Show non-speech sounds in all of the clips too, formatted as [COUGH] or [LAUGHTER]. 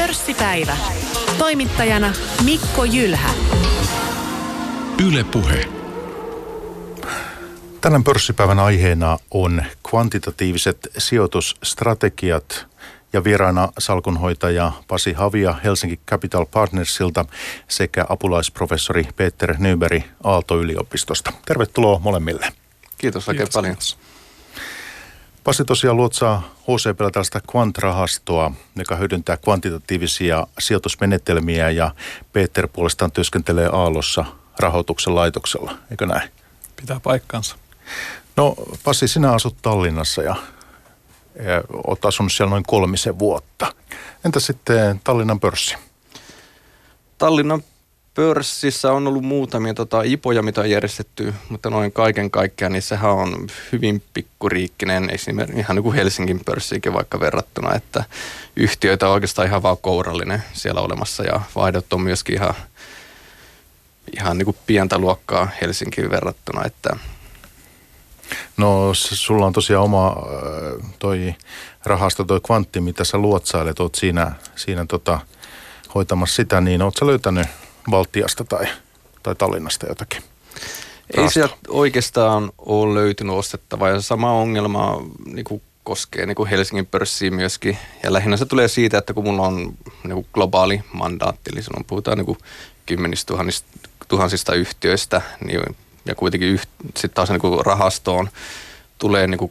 Pörssipäivä. Toimittajana Mikko Jylhä. Yle Puhe. Tänään pörssipäivän aiheena on kvantitatiiviset sijoitusstrategiat ja vieraana salkunhoitaja Pasi Havia Helsinki Capital Partnersilta sekä apulaisprofessori Peter Nyberg Aalto-yliopistosta. Tervetuloa molemmille. Kiitos oikein Kiitos. paljon. Pasi tosiaan luotsaa HCPllä tällaista kvant-rahastoa, joka hyödyntää kvantitatiivisia sijoitusmenetelmiä ja Peter puolestaan työskentelee Aallossa rahoituksen laitoksella, eikö näin? Pitää paikkansa. No Pasi, sinä asut Tallinnassa ja, ja olet asunut siellä noin kolmisen vuotta. Entä sitten Tallinnan pörssi? Tallinnan pörssissä on ollut muutamia tota, ipoja, mitä on järjestetty, mutta noin kaiken kaikkiaan, niin sehän on hyvin pikkuriikkinen, esimerkiksi ihan niin kuin Helsingin pörssiikin vaikka verrattuna, että yhtiöitä on oikeastaan ihan vaan kourallinen siellä olemassa ja vaihdot on myöskin ihan, ihan niin kuin pientä luokkaa Helsinkiin verrattuna, että No sulla on tosiaan oma toi rahasto, toi kvantti, mitä sä luotsailet, oot siinä, siinä tota, hoitamassa sitä, niin oot sä löytänyt Valtiasta tai, tai Tallinnasta jotakin? Ei sieltä oikeastaan ole löytynyt ostettavaa ja sama ongelma niin kuin koskee niin kuin Helsingin pörssiä myöskin. Ja lähinnä se tulee siitä, että kun mulla on niin kuin globaali mandaatti, eli silloin puhutaan niin kuin kymmenistä tuhansista, tuhansista yhtiöistä, niin, ja kuitenkin yht, sitten taas niin kuin rahastoon tulee niin kuin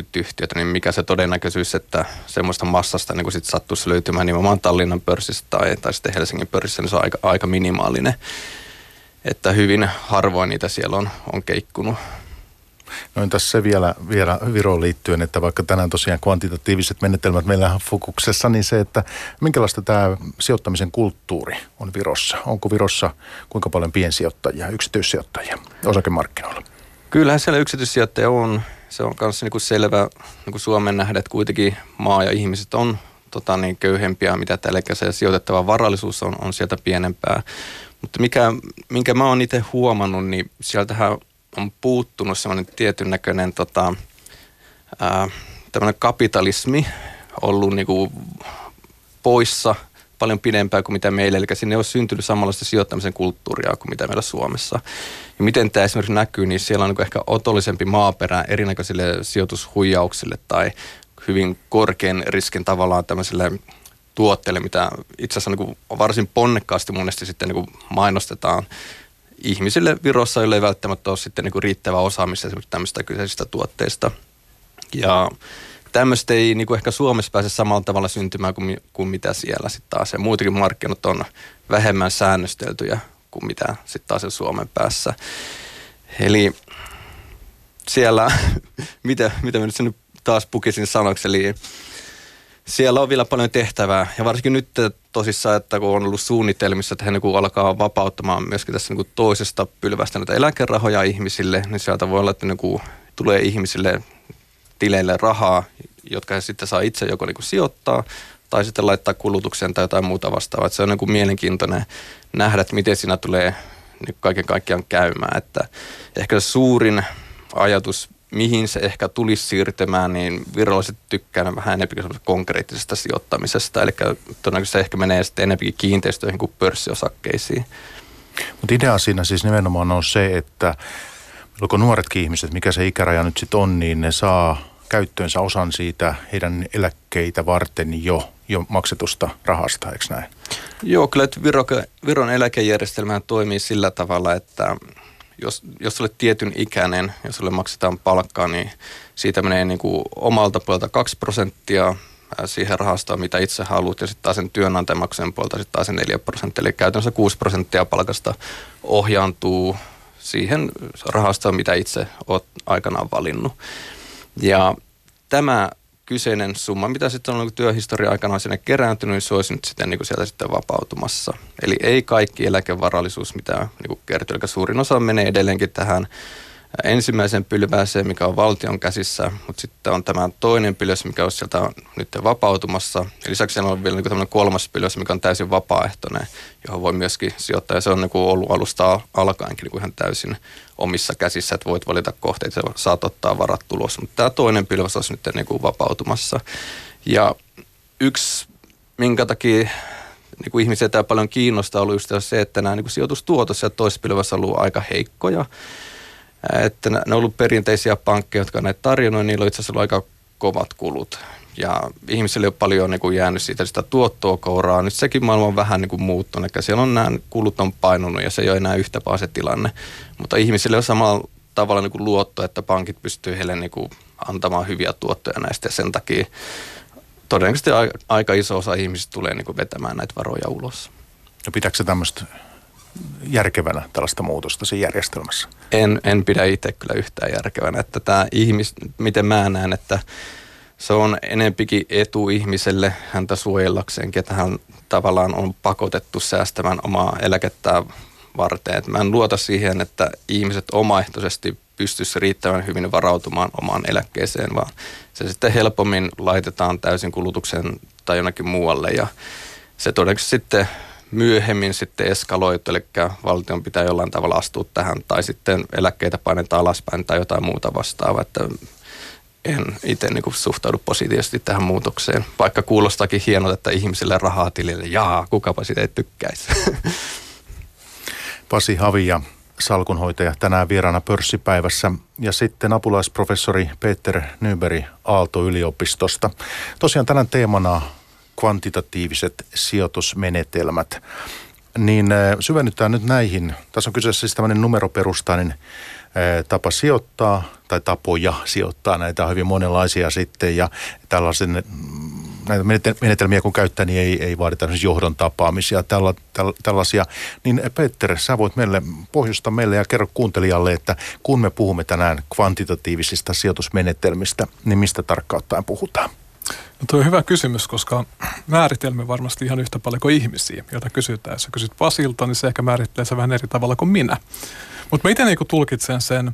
20-30 yhtiötä, niin mikä se todennäköisyys, että semmoista massasta niin kuin sit sattuisi löytymään nimenomaan Tallinnan pörssistä tai, tai sitten Helsingin pörssissä, niin se on aika, aika minimaalinen. Että hyvin harvoin niitä siellä on, on keikkunut. No entäs se vielä, vielä Viroon liittyen, että vaikka tänään tosiaan kvantitatiiviset menetelmät meillä on fokuksessa, niin se, että minkälaista tämä sijoittamisen kulttuuri on Virossa? Onko Virossa kuinka paljon piensijoittajia, yksityissijoittajia osakemarkkinoilla? Kyllähän siellä yksityissijoittaja on. Se on myös niin selvä niin kuin Suomen nähdä, että kuitenkin maa ja ihmiset on tota, niin köyhempiä, mitä tällä, se sijoitettava varallisuus on, on sieltä pienempää. Mutta mikä, minkä mä oon itse huomannut, niin sieltähän on puuttunut semmoinen tietyn näköinen tota, kapitalismi ollut niin kuin poissa – paljon pidempään kuin mitä meillä, eli sinne ei ole syntynyt samanlaista sijoittamisen kulttuuria kuin mitä meillä Suomessa. Ja miten tämä esimerkiksi näkyy, niin siellä on niin ehkä otollisempi maaperä erinäköisille sijoitushuijauksille tai hyvin korkean riskin tavallaan tämmöisille tuotteille, mitä itse asiassa niin varsin ponnekkaasti monesti sitten niin mainostetaan ihmisille Virossa, joille ei välttämättä ole sitten niin riittävää osaamista esimerkiksi tämmöistä kyseisistä tuotteista. Ja tämmöistä ei niin kuin ehkä Suomessa pääse samalla tavalla syntymään kuin, kuin mitä siellä sitten taas. Ja muitakin markkinat on vähemmän säännösteltyjä kuin mitä sitten taas Suomen päässä. Eli siellä, [LAUGHS] mitä, mitä mä nyt taas pukisin sanoksi, eli siellä on vielä paljon tehtävää. Ja varsinkin nyt tosissaan, että kun on ollut suunnitelmissa, että he niin alkaa vapauttamaan myöskin tässä niin toisesta pylvästä näitä eläkerahoja ihmisille, niin sieltä voi olla, että niin tulee ihmisille tileille rahaa, jotka he sitten saa itse joko niin sijoittaa tai sitten laittaa kulutukseen tai jotain muuta vastaavaa. Että se on niin kuin mielenkiintoinen nähdä, että miten siinä tulee niin kaiken kaikkiaan käymään. Että ehkä se suurin ajatus, mihin se ehkä tulisi siirtymään, niin viralliset tykkää vähän enemmän konkreettisesta sijoittamisesta. Eli todennäköisesti se ehkä menee sitten enemmänkin kiinteistöihin kuin pörssiosakkeisiin. Mutta idea siinä siis nimenomaan on se, että kun nuoretkin ihmiset, mikä se ikäraja nyt sitten on, niin ne saa käyttöönsä osan siitä heidän eläkkeitä varten jo, jo maksetusta rahasta, eikö näin? Joo, kyllä että Viro, Viron eläkejärjestelmä toimii sillä tavalla, että jos, jos olet tietyn ikäinen, jos sulle maksetaan palkkaa, niin siitä menee niin kuin omalta puolelta 2 prosenttia siihen rahastoon, mitä itse haluat, ja sitten taas sen työnantajamaksujen puolelta sitten taas se 4 prosenttia, eli käytännössä 6 prosenttia palkasta ohjaantuu siihen rahastoon, mitä itse olet aikanaan valinnut. Ja tämä kyseinen summa, mitä sitten on työhistoria aikana sinne kerääntynyt, niin se olisi nyt sitten, niin kuin sieltä sitten vapautumassa. Eli ei kaikki eläkevarallisuus, mitä niin kuin kertyy, eli suurin osa menee edelleenkin tähän ensimmäisen pylvääseen, mikä on valtion käsissä, mutta sitten on tämä toinen pylväs, mikä on sieltä nyt vapautumassa. Ja lisäksi siellä on vielä niin tämmöinen kolmas pylväs, mikä on täysin vapaaehtoinen, johon voi myöskin sijoittaa. Ja se on niin kuin ollut alusta alkaenkin niin ihan täysin omissa käsissä, että voit valita kohteita ja saat ottaa varat tulos. Mutta tämä toinen pylväs olisi nyt niin vapautumassa. Ja yksi minkä takia niin kuin ihmisiä tämä paljon kiinnostaa ollut just se, että nämä niin kuin sijoitustuotos ja toispilvässä on ollut aika heikkoja. Että ne on ollut perinteisiä pankkeja, jotka on näitä tarjonnut, niillä on itse asiassa ollut aika kovat kulut. Ja ihmisille on paljon niin kuin jäänyt siitä sitä tuottoa kouraa. Nyt sekin maailma on vähän niin kuin muuttunut. Eli siellä on nämä kulut on painunut ja se ei ole enää yhtä se tilanne. Mutta ihmisille on samalla tavalla niin kuin luotto, että pankit pystyy heille niin kuin antamaan hyviä tuottoja näistä. Ja sen takia todennäköisesti aika iso osa ihmisistä tulee niin kuin vetämään näitä varoja ulos. Ja pitääkö tämmöistä järkevänä tällaista muutosta siinä järjestelmässä? En, en pidä itse kyllä yhtään järkevänä, että tämä ihmis, miten mä näen, että se on enempikin etu ihmiselle häntä suojellakseen, että hän tavallaan on pakotettu säästämään omaa eläkettää varten. Et mä en luota siihen, että ihmiset omaehtoisesti pystyisi riittävän hyvin varautumaan omaan eläkkeeseen, vaan se sitten helpommin laitetaan täysin kulutuksen tai jonnekin muualle ja se todennäköisesti sitten myöhemmin sitten eskaloitu, eli valtion pitää jollain tavalla astua tähän tai sitten eläkkeitä painetaan alaspäin tai jotain muuta vastaavaa, että en itse niin suhtaudu positiivisesti tähän muutokseen, vaikka kuulostakin hienolta, että ihmisille rahaa tilille, jaa, kukapa sitä ei tykkäisi. [LAUGHS] Pasi Havia, salkunhoitaja, tänään vieraana pörssipäivässä ja sitten apulaisprofessori Peter Nyberg Aalto-yliopistosta. Tosiaan tänään teemana kvantitatiiviset sijoitusmenetelmät. Niin äh, syvennytään nyt näihin. Tässä on kyseessä siis tämmöinen numeroperustainen äh, tapa sijoittaa tai tapoja sijoittaa. Näitä on hyvin monenlaisia sitten ja tällaisen mm, näitä menetelmiä kun käyttää, niin ei, ei vaadita johdon tapaamisia, tälla, tälla, tällaisia. Niin Peter, sä voit meille pohjusta meille ja kerro kuuntelijalle, että kun me puhumme tänään kvantitatiivisista sijoitusmenetelmistä, niin mistä tarkkaan ottaen puhutaan? No tuo on hyvä kysymys, koska määritelmä varmasti ihan yhtä paljon kuin ihmisiä, joita kysytään. Jos kysyt Pasilta, niin se ehkä määrittelee se vähän eri tavalla kuin minä. Mutta mä itse niin tulkitsen sen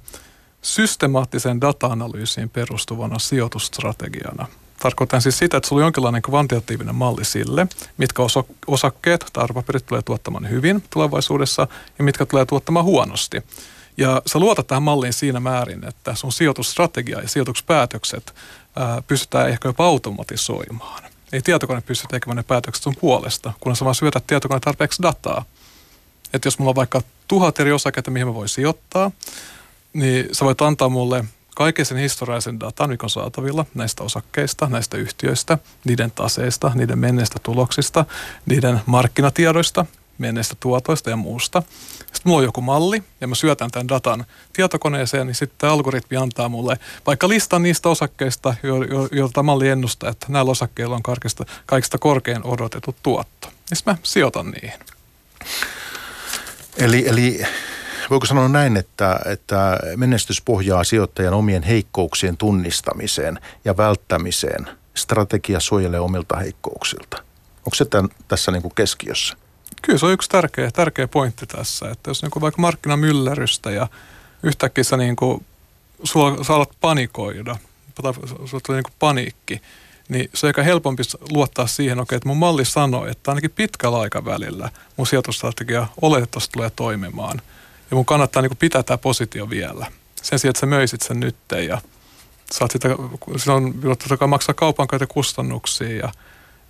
systemaattisen data-analyysiin perustuvana sijoitusstrategiana. Tarkoitan siis sitä, että sulla on jonkinlainen kvantitatiivinen malli sille, mitkä osakkeet tai arvopaperit tulee tuottamaan hyvin tulevaisuudessa ja mitkä tulee tuottamaan huonosti. Ja sä luotat tähän malliin siinä määrin, että sun sijoitusstrategia ja sijoituspäätökset ää, pystytään ehkä jopa automatisoimaan. Ei tietokone pysty tekemään ne päätökset sun puolesta, kunnes vaan syötät tietokone tarpeeksi dataa. Että jos mulla on vaikka tuhat eri osaketta, mihin mä voin sijoittaa, niin sä voit antaa mulle kaiken sen historiallisen datan, mikä on saatavilla näistä osakkeista, näistä yhtiöistä, niiden taseista, niiden menneistä tuloksista, niiden markkinatiedoista, menneistä tuotoista ja muusta. Sitten mulla on joku malli ja mä syötän tämän datan tietokoneeseen, niin sitten algoritmi antaa mulle vaikka listan niistä osakkeista, joilta malli ennustaa, että näillä osakkeilla on kaikista, kaikista korkein odotettu tuotto. Sitten mä sijoitan niihin. Eli, eli voiko sanoa näin, että, että menestys pohjaa sijoittajan omien heikkouksien tunnistamiseen ja välttämiseen. Strategia suojelee omilta heikkouksilta. Onko se tämän, tässä niin kuin keskiössä? Kyllä se on yksi tärkeä, tärkeä pointti tässä, että jos niin kuin vaikka markkinamyllerrystä ja yhtäkkiä sä, niin kuin, sulla, sä alat panikoida, sulla tulee niin kuin paniikki, niin se on aika helpompi luottaa siihen, okay, että mun malli sanoo, että ainakin pitkällä aikavälillä mun sijoitusstrategia oletettavasti tulee toimimaan. Ja mun kannattaa niin kuin pitää tämä positio vielä. Sen sijaan, että sä möisit sen nyt ja saat sitä, silloin maksaa kaupan kustannuksia ja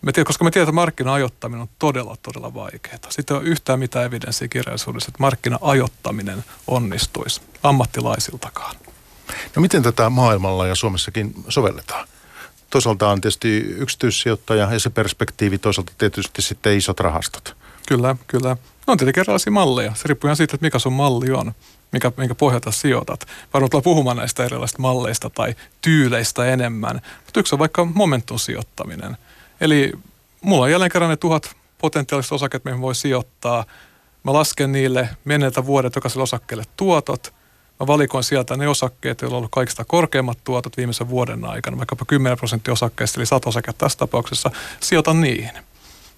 me tiedä, koska me tiedetään, että markkina-ajoittaminen on todella, todella vaikeaa. Sitten on yhtään mitään evidenssiä kirjallisuudessa, että markkina-ajoittaminen onnistuisi ammattilaisiltakaan. No miten tätä maailmalla ja Suomessakin sovelletaan? Toisaalta on tietysti yksityissijoittaja ja se perspektiivi, toisaalta tietysti sitten isot rahastot. Kyllä, kyllä. No on tietenkin erilaisia malleja. Se riippuu ihan siitä, että mikä sun malli on, mikä, minkä pohjalta sijoitat. Varmaan tullaan puhumaan näistä erilaisista malleista tai tyyleistä enemmän. Mutta yksi on vaikka momentum sijoittaminen – Eli mulla on jälleen kerran ne tuhat potentiaalista osaket, mihin voi sijoittaa. Mä lasken niille menneiltä vuodet jokaiselle osakkeelle tuotot. Mä valikoin sieltä ne osakkeet, joilla on ollut kaikista korkeimmat tuotot viimeisen vuoden aikana, vaikkapa 10 prosenttia osakkeista, eli 100 osaketta tässä tapauksessa, sijoitan niihin.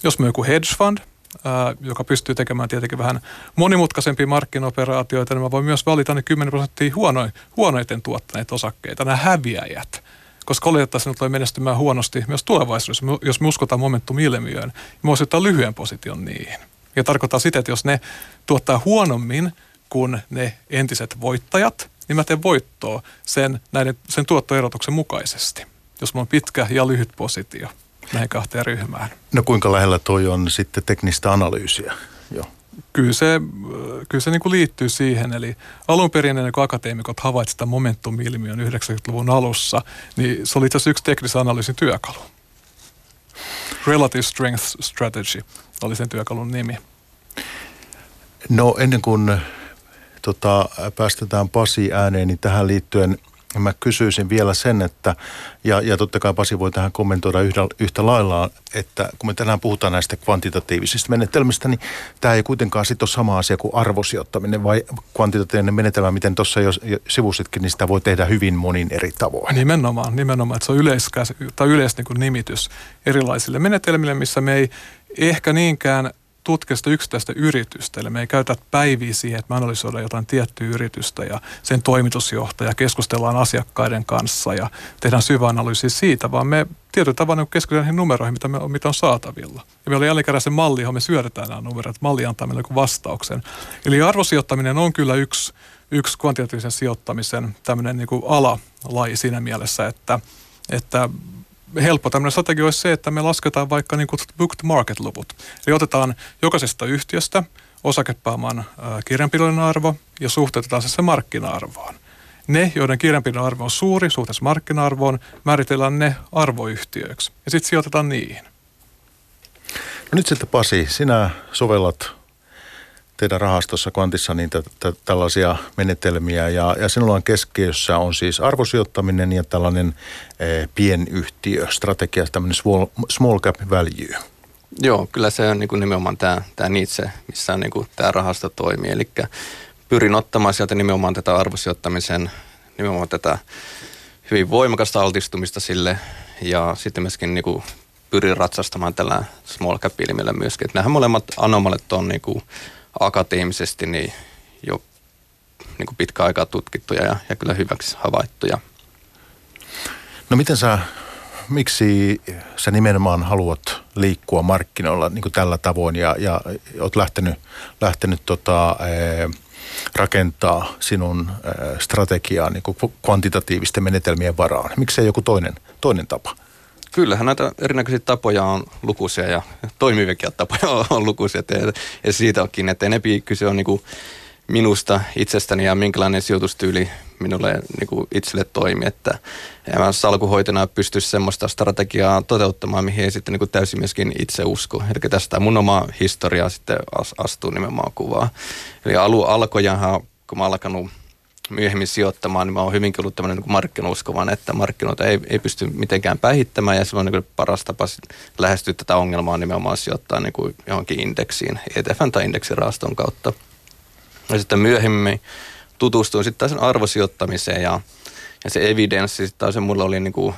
Jos mä joku hedge fund, ää, joka pystyy tekemään tietenkin vähän monimutkaisempia markkinaoperaatioita, niin mä voin myös valita ne 10 prosenttia huono, huonoiten tuottaneita osakkeita, nämä häviäjät koska oletettavasti ne tulee menestymään huonosti myös tulevaisuudessa. Jos me uskotaan momentum-ilmiöön, me voisi ottaa lyhyen position niihin. Ja tarkoittaa sitä, että jos ne tuottaa huonommin kuin ne entiset voittajat, niin mä teen voittoa sen, näiden, sen tuottoerotuksen mukaisesti, jos mulla on pitkä ja lyhyt positio. näihin kahteen ryhmään. No kuinka lähellä toi on sitten teknistä analyysiä? Joo. Kyllä se, kyllä se niin kuin liittyy siihen, eli alun perin ennen kuin akateemikot havaitsivat momentum-ilmiön 90-luvun alussa, niin se oli itse asiassa yksi teknisen analyysin työkalu. Relative Strength Strategy oli sen työkalun nimi. No ennen kuin tota, päästetään Pasi ääneen, niin tähän liittyen mä kysyisin vielä sen, että, ja, ja totta kai Pasi voi tähän kommentoida yhtä, yhtä lailla, että kun me tänään puhutaan näistä kvantitatiivisista menetelmistä, niin tämä ei kuitenkaan sitten ole sama asia kuin arvosijoittaminen vai kvantitatiivinen menetelmä, miten tuossa jo sivusitkin, niin sitä voi tehdä hyvin monin eri tavoin. Nimenomaan, nimenomaan, että se on yleiskäs, tai yleis niin nimitys erilaisille menetelmille, missä me ei ehkä niinkään tutkia sitä yksittäistä yritystä. Eli me ei käytä päiviä siihen, että me analysoidaan jotain tiettyä yritystä ja sen toimitusjohtaja, keskustellaan asiakkaiden kanssa ja tehdään syvä analyysi siitä, vaan me tietyllä tavalla niin keskitytään niihin numeroihin, mitä, me, mitä on saatavilla. Ja meillä on jälleen kerran se malli, johon me syödetään nämä numerot. Malli antaa meille vastauksen. Eli arvosijoittaminen on kyllä yksi, yksi kvantitatiivisen sijoittamisen tämmöinen niin kuin alalaji siinä mielessä, että, että helppo tämmöinen strategia olisi se, että me lasketaan vaikka niin kutsutut booked market-luvut. Eli otetaan jokaisesta yhtiöstä osakepääoman kirjanpidollinen arvo ja suhteutetaan se se markkina-arvoon. Ne, joiden kirjanpidon arvo on suuri suhteessa markkina-arvoon, määritellään ne arvoyhtiöiksi ja sitten sijoitetaan niihin. No nyt sitten Pasi, sinä sovellat teidän rahastossa Kvantissa niin t- tällaisia menetelmiä ja, ja sinulla on keskiössä on siis arvosijoittaminen ja tällainen e, pienyhtiö, strategia, tämmöinen small, small cap value. Joo, kyllä se on niin kuin nimenomaan tämä, tämä Nietzsche, missä niin kuin tämä rahasto toimii. Eli pyrin ottamaan sieltä nimenomaan tätä arvosijoittamisen, nimenomaan tätä hyvin voimakasta altistumista sille ja sitten myöskin niin kuin pyrin ratsastamaan tällä small cap-ilmiöllä myöskin. Että nämähän molemmat anomalit on niin kuin akateemisesti niin jo niin kuin pitkä aikaa tutkittuja ja, ja kyllä hyväksi havaittuja. No miten sä, miksi sä nimenomaan haluat liikkua markkinoilla niin kuin tällä tavoin ja, ja oot lähtenyt, lähtenyt tota, ee, rakentaa sinun ee, strategiaa niin kuin kvantitatiivisten menetelmien varaan? Miksei joku toinen, toinen tapa? Kyllähän näitä erinäköisiä tapoja on lukuisia ja toimiviakin tapoja on lukuisia. Ja siitä onkin, että enempi kyse on niin minusta itsestäni ja minkälainen sijoitustyyli minulle niin kuin itselle toimi. Että en mä salkuhoitona pysty semmoista strategiaa toteuttamaan, mihin ei sitten niin kuin täysin myöskin itse usko. Eli tästä mun oma historia sitten astuu nimenomaan kuvaa. Eli alu alkojahan, kun mä alkanut myöhemmin sijoittamaan, niin mä oon hyvinkin ollut tämmöinen niin markkinauskovan, että markkinoita ei, ei pysty mitenkään päihittämään ja silloin niin paras tapa lähestyä tätä ongelmaa on nimenomaan sijoittaa niin kuin johonkin indeksiin, ETFn tai indeksirahaston kautta. Ja sitten myöhemmin tutustuin sitten sen arvosijoittamiseen ja, ja se evidenssi sitten taas mulla oli niin kuin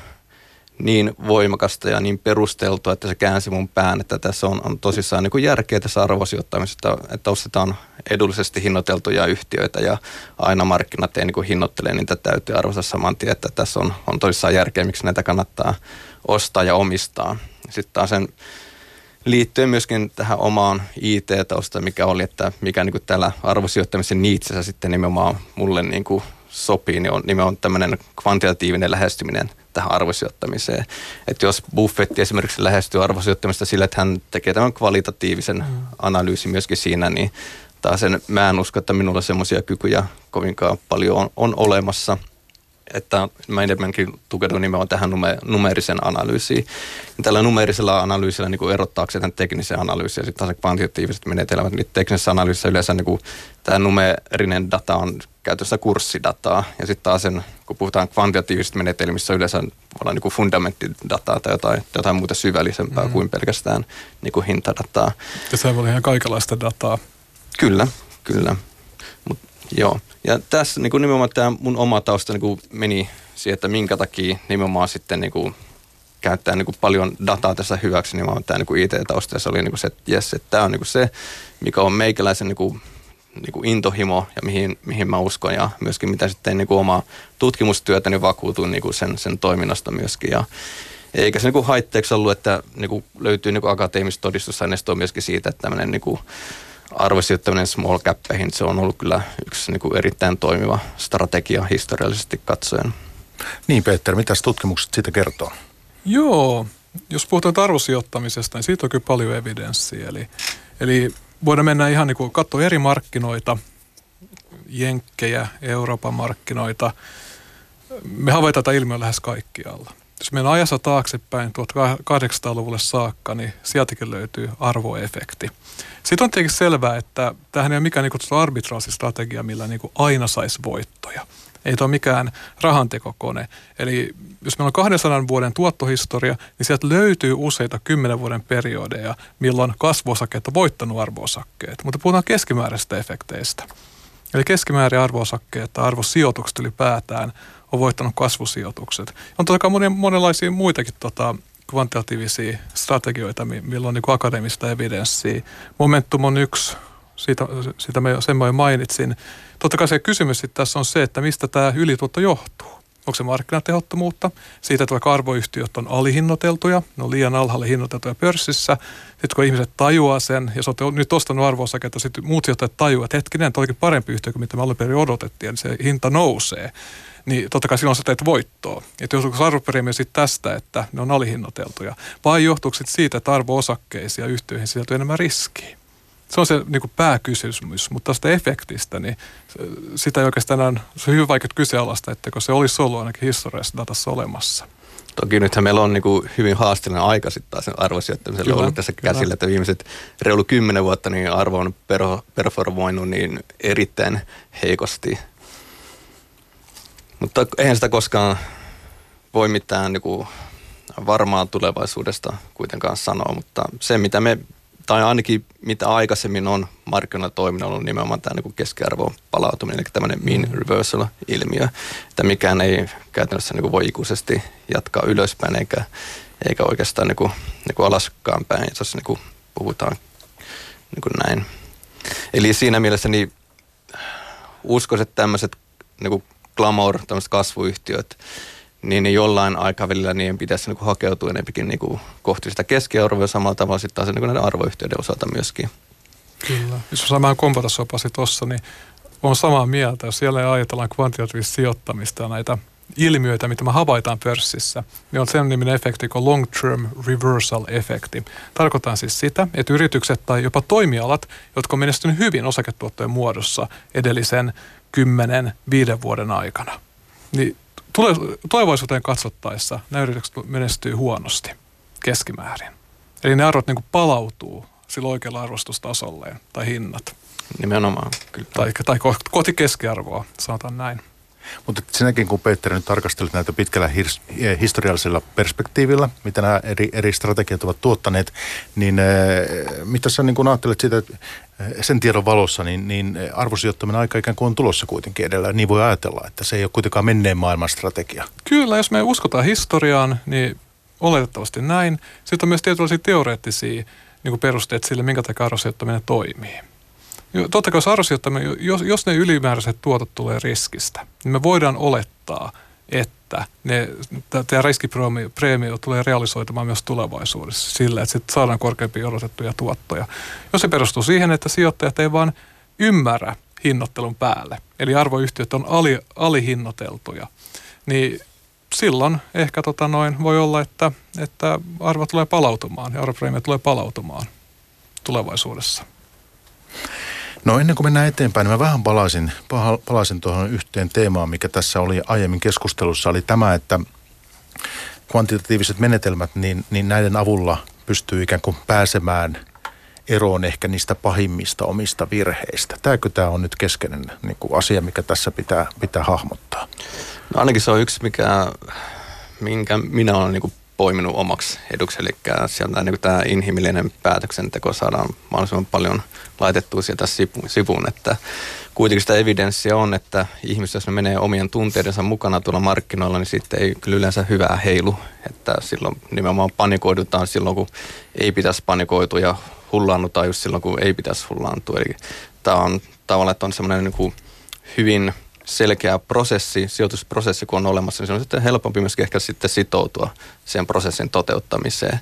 niin voimakasta ja niin perusteltua, että se käänsi mun pään, että tässä on, on tosissaan niin kuin järkeä tässä arvosijoittamisesta, että ostetaan edullisesti hinnoiteltuja yhtiöitä ja aina markkinat ei niin kuin hinnoittele, tätä täytyy arvostaa saman tien, että tässä on, on tosissaan järkeä, miksi näitä kannattaa ostaa ja omistaa. Sitten taas sen liittyen myöskin tähän omaan IT-taustaan, mikä oli, että mikä niin kuin täällä arvosijoittamisen niitsessä sitten nimenomaan mulle niin kuin sopii, niin on nimenomaan tämmöinen kvantitatiivinen lähestyminen tähän arvosijoittamiseen. Että jos Buffetti esimerkiksi lähestyy arvosijoittamista sillä, että hän tekee tämän kvalitatiivisen mm. analyysin myöskin siinä, niin taas sen, mä en usko, että minulla semmoisia kykyjä kovinkaan paljon on, on olemassa – että mä enemmänkin tukeudun nimenomaan tähän numerisen analyysiin. Ja tällä numerisella analyysillä niin erottaakseen tämän teknisen analyysin ja sitten taas kvantitatiiviset menetelmät, niin teknisessä analyysissä yleensä niin kuin, tämä numerinen data on käytössä kurssidataa ja sitten taas sen, kun puhutaan kvantitatiivisista menetelmistä, yleensä voi olla niin kuin fundamenttidataa tai jotain, jotain muuta syvällisempää mm. kuin pelkästään niin kuin hintadataa. Ja se voi olla ihan kaikenlaista dataa. Kyllä, kyllä. Mut, joo. Ja tässä niin kuin nimenomaan tämä mun oma tausta niin kuin meni siihen, että minkä takia nimenomaan sitten niin kuin käyttää niin kuin paljon dataa tässä hyväksi, niin tämä niin IT-tausta. Ja se oli niin kuin se, että jes, että tämä on niin kuin se, mikä on meikäläisen niin kuin, niin kuin intohimo ja mihin, mihin mä uskon. Ja myöskin mitä sitten niin kuin omaa tutkimustyötä, niin vakuutuin niin kuin sen, sen toiminnasta myöskin. Ja eikä se niin kuin haitteeksi ollut, että niin kuin löytyy niin kuin akateemista todistusaineistoa myöskin siitä, että tämmöinen niin kuin arvosijoittaminen small cappeihin, se on ollut kyllä yksi niin kuin erittäin toimiva strategia historiallisesti katsoen. Niin Peter, mitä tutkimukset siitä kertoo? Joo, jos puhutaan arvosijoittamisesta, niin siitä on kyllä paljon evidenssiä. Eli, eli voidaan mennä ihan niin kuin katsoa eri markkinoita, jenkkejä, Euroopan markkinoita. Me havaitaan tätä ilmiö lähes kaikkialla. Jos mennään ajassa taaksepäin 1800-luvulle saakka, niin sieltäkin löytyy arvoefekti. Sitten on tietenkin selvää, että tähän ei ole mikään niin arbitraasistrategia, millä niin aina saisi voittoja. Ei tuo mikään rahantekokone. Eli jos meillä on 200 vuoden tuottohistoria, niin sieltä löytyy useita 10 vuoden periodeja, milloin kasvuosakkeet on voittanut arvoosakkeet. Mutta puhutaan keskimääräisistä efekteistä. Eli keskimäärin arvoosakkeet tai arvosijoitukset ylipäätään on voittanut kasvusijoitukset. On totta kai monenlaisia muitakin tota, kvantitatiivisia strategioita, millä on niin kuin akadeemista evidenssiä. Momentum on yksi, siitä, siitä me, sen mä jo mainitsin. Totta kai se kysymys sitten tässä on se, että mistä tämä ylituotto johtuu. Onko se markkinatehottomuutta? Siitä, että vaikka arvoyhtiöt on alihinnoiteltuja, ne on liian alhaalle hinnoiteltuja pörssissä. Sitten kun ihmiset tajuaa sen, ja sä oot nyt ostanut arvoosaketta, sitten muut sijoittajat tajuaa, että hetkinen, olikin parempi yhtiö kuin mitä me alun perin odotettiin, niin se hinta nousee niin totta kai silloin sä teet voittoa. Että johtuuko arvopremio sitten tästä, että ne on alihinnoiteltuja, vai johtuuko siitä, että arvo-osakkeisiin ja yhtiöihin sisältyy enemmän riskiä? Se on se niin kuin pääkysymys, mutta tästä efektistä, niin sitä ei oikeastaan se on hyvin vaikea kyseenalaista, että se olisi ollut ainakin historiassa datassa olemassa. Toki nythän meillä on niin kuin hyvin haasteellinen aika sitten taas arvosijoittamisella ollut tässä kyllä. käsillä, että viimeiset reilu kymmenen vuotta niin arvo on performoinut niin erittäin heikosti mutta eihän sitä koskaan voi mitään niin kuin varmaa tulevaisuudesta kuitenkaan sanoa, mutta se mitä me, tai ainakin mitä aikaisemmin on markkinoilla toiminnalla, on nimenomaan tämä niin keskiarvon palautuminen, eli tämmöinen mean reversal-ilmiö, että mikään ei käytännössä niin kuin voi ikuisesti jatkaa ylöspäin eikä, eikä oikeastaan niin kuin, niin kuin alaskaan päin, jos niin kuin puhutaan niin kuin näin. Eli siinä mielessä niin uskoisin, että tämmöiset niin kuin glamour, tämmöiset kasvuyhtiöt, niin, jollain aikavälillä niin pitäisi niin kuin hakeutua enempikin niin kuin kohti sitä keskiarvoa samalla tavalla sitten taas niin näiden arvoyhtiöiden osalta myöskin. Kyllä. Jos osaan vähän kompata sopasi tuossa, niin on samaa mieltä. Jos siellä ajatellaan kvantitatiivista sijoittamista ja näitä ilmiöitä, mitä me havaitaan pörssissä, niin on sen niminen efekti kuin long-term reversal efekti. Tarkoitan siis sitä, että yritykset tai jopa toimialat, jotka on menestynyt hyvin osaketuottojen muodossa edellisen 10-5 vuoden aikana, niin tulevaisuuteen katsottaessa nämä yritykset menestyy huonosti keskimäärin. Eli ne arvot niin palautuu sillä oikealla arvostustasolleen tai hinnat. Nimenomaan, kyllä. Tai, tai kohti keskiarvoa, sanotaan näin. Mutta sinäkin, kun Peter nyt tarkastelet näitä pitkällä his, eh, historiallisella perspektiivillä, mitä nämä eri, eri strategiat ovat tuottaneet, niin äh, mitä sä niin kun ajattelet siitä, että eh, sen tiedon valossa, niin, niin arvosijoittaminen aika ikään kuin on tulossa kuitenkin edellä. Niin voi ajatella, että se ei ole kuitenkaan menneen maailman strategia. Kyllä, jos me uskotaan historiaan, niin oletettavasti näin. Sitten on myös tietynlaisia teoreettisia niin kuin perusteet sille, minkä takia arvosijoittaminen toimii. Totta kai arvosijoittaminen, jos, jos ne ylimääräiset tuotot tulee riskistä, niin me voidaan olettaa, että ne, tämä riskipreemio tulee realisoitumaan myös tulevaisuudessa sillä, että sitten saadaan korkeampia odotettuja tuottoja. Jos se perustuu siihen, että sijoittajat ei vaan ymmärrä hinnoittelun päälle, eli arvoyhtiöt on ali, alihinnoiteltuja, niin silloin ehkä tota noin, voi olla, että, että arvo tulee palautumaan ja arvopreemio tulee palautumaan tulevaisuudessa. No ennen kuin mennään eteenpäin, niin mä vähän palaisin, palaisin tuohon yhteen teemaan, mikä tässä oli aiemmin keskustelussa, oli tämä, että kvantitatiiviset menetelmät, niin, niin näiden avulla pystyy ikään kuin pääsemään eroon ehkä niistä pahimmista omista virheistä. Tämäkö tämä on nyt keskeinen niin kuin asia, mikä tässä pitää, pitää hahmottaa? No ainakin se on yksi, mikä, minkä minä olen niin kuin poiminut omaksi eduksi. Eli sieltä niin tämä inhimillinen päätöksenteko saadaan mahdollisimman paljon laitettua sieltä sivuun, että kuitenkin sitä evidenssiä on, että ihmiset, jos ne menee omien tunteidensa mukana tuolla markkinoilla, niin sitten ei kyllä yleensä hyvää heilu, että silloin nimenomaan panikoidutaan silloin, kun ei pitäisi panikoitua ja hullaannutaan just silloin, kun ei pitäisi hullaantua. Eli tämä on tavallaan, että on semmoinen niin hyvin selkeä prosessi, sijoitusprosessi kun on olemassa, niin se on sitten helpompi myöskin ehkä sitten sitoutua sen prosessin toteuttamiseen.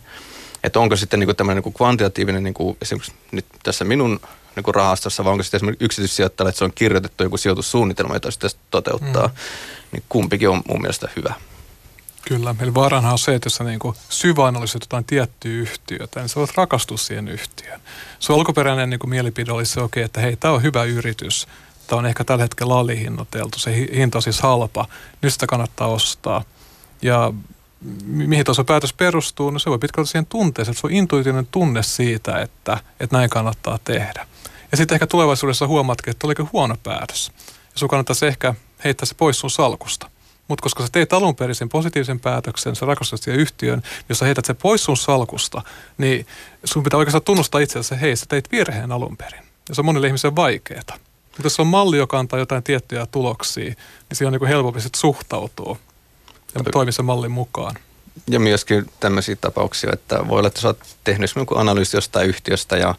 Että onko sitten niin tämmöinen niin kvantitatiivinen, niin kuin esimerkiksi nyt tässä minun niin rahastossa, vai onko sitten esimerkiksi yksityissijoittajalle, että se on kirjoitettu joku sijoitussuunnitelma, jota sitten toteuttaa, mm. niin kumpikin on mun mielestä hyvä. Kyllä, eli vaarana on se, että jos sä niin syväanalysoit jotain tiettyä yhtiötä, niin sä voit rakastua siihen yhtiöön. Se alkuperäinen niin mielipide oli se, okay, että hei, tämä on hyvä yritys, tämä on ehkä tällä hetkellä alihinnoiteltu, se hinta on siis halpa, nyt sitä kannattaa ostaa. Ja mihin tuossa päätös perustuu, no se voi pitkälti siihen tunteeseen, että se on intuitiivinen tunne siitä, että, että näin kannattaa tehdä. Ja sitten ehkä tulevaisuudessa huomaatkin, että oliko huono päätös. Ja sun kannattaisi ehkä heittää se pois sun salkusta. Mutta koska sä teet alun perin sen positiivisen päätöksen, sä rakastat siihen yhtiön, jos sä heität se pois sun salkusta, niin sun pitää oikeastaan tunnustaa itse asiassa, hei, sä teit virheen alun perin. Ja se on monille ihmisille vaikeaa. Mutta jos on malli, joka antaa jotain tiettyjä tuloksia, niin siihen on niin helpompi suhtautua ja toimia sen mallin mukaan. Ja myöskin tämmöisiä tapauksia, että voi olla, että sä oot tehnyt joku analyysi jostain yhtiöstä ja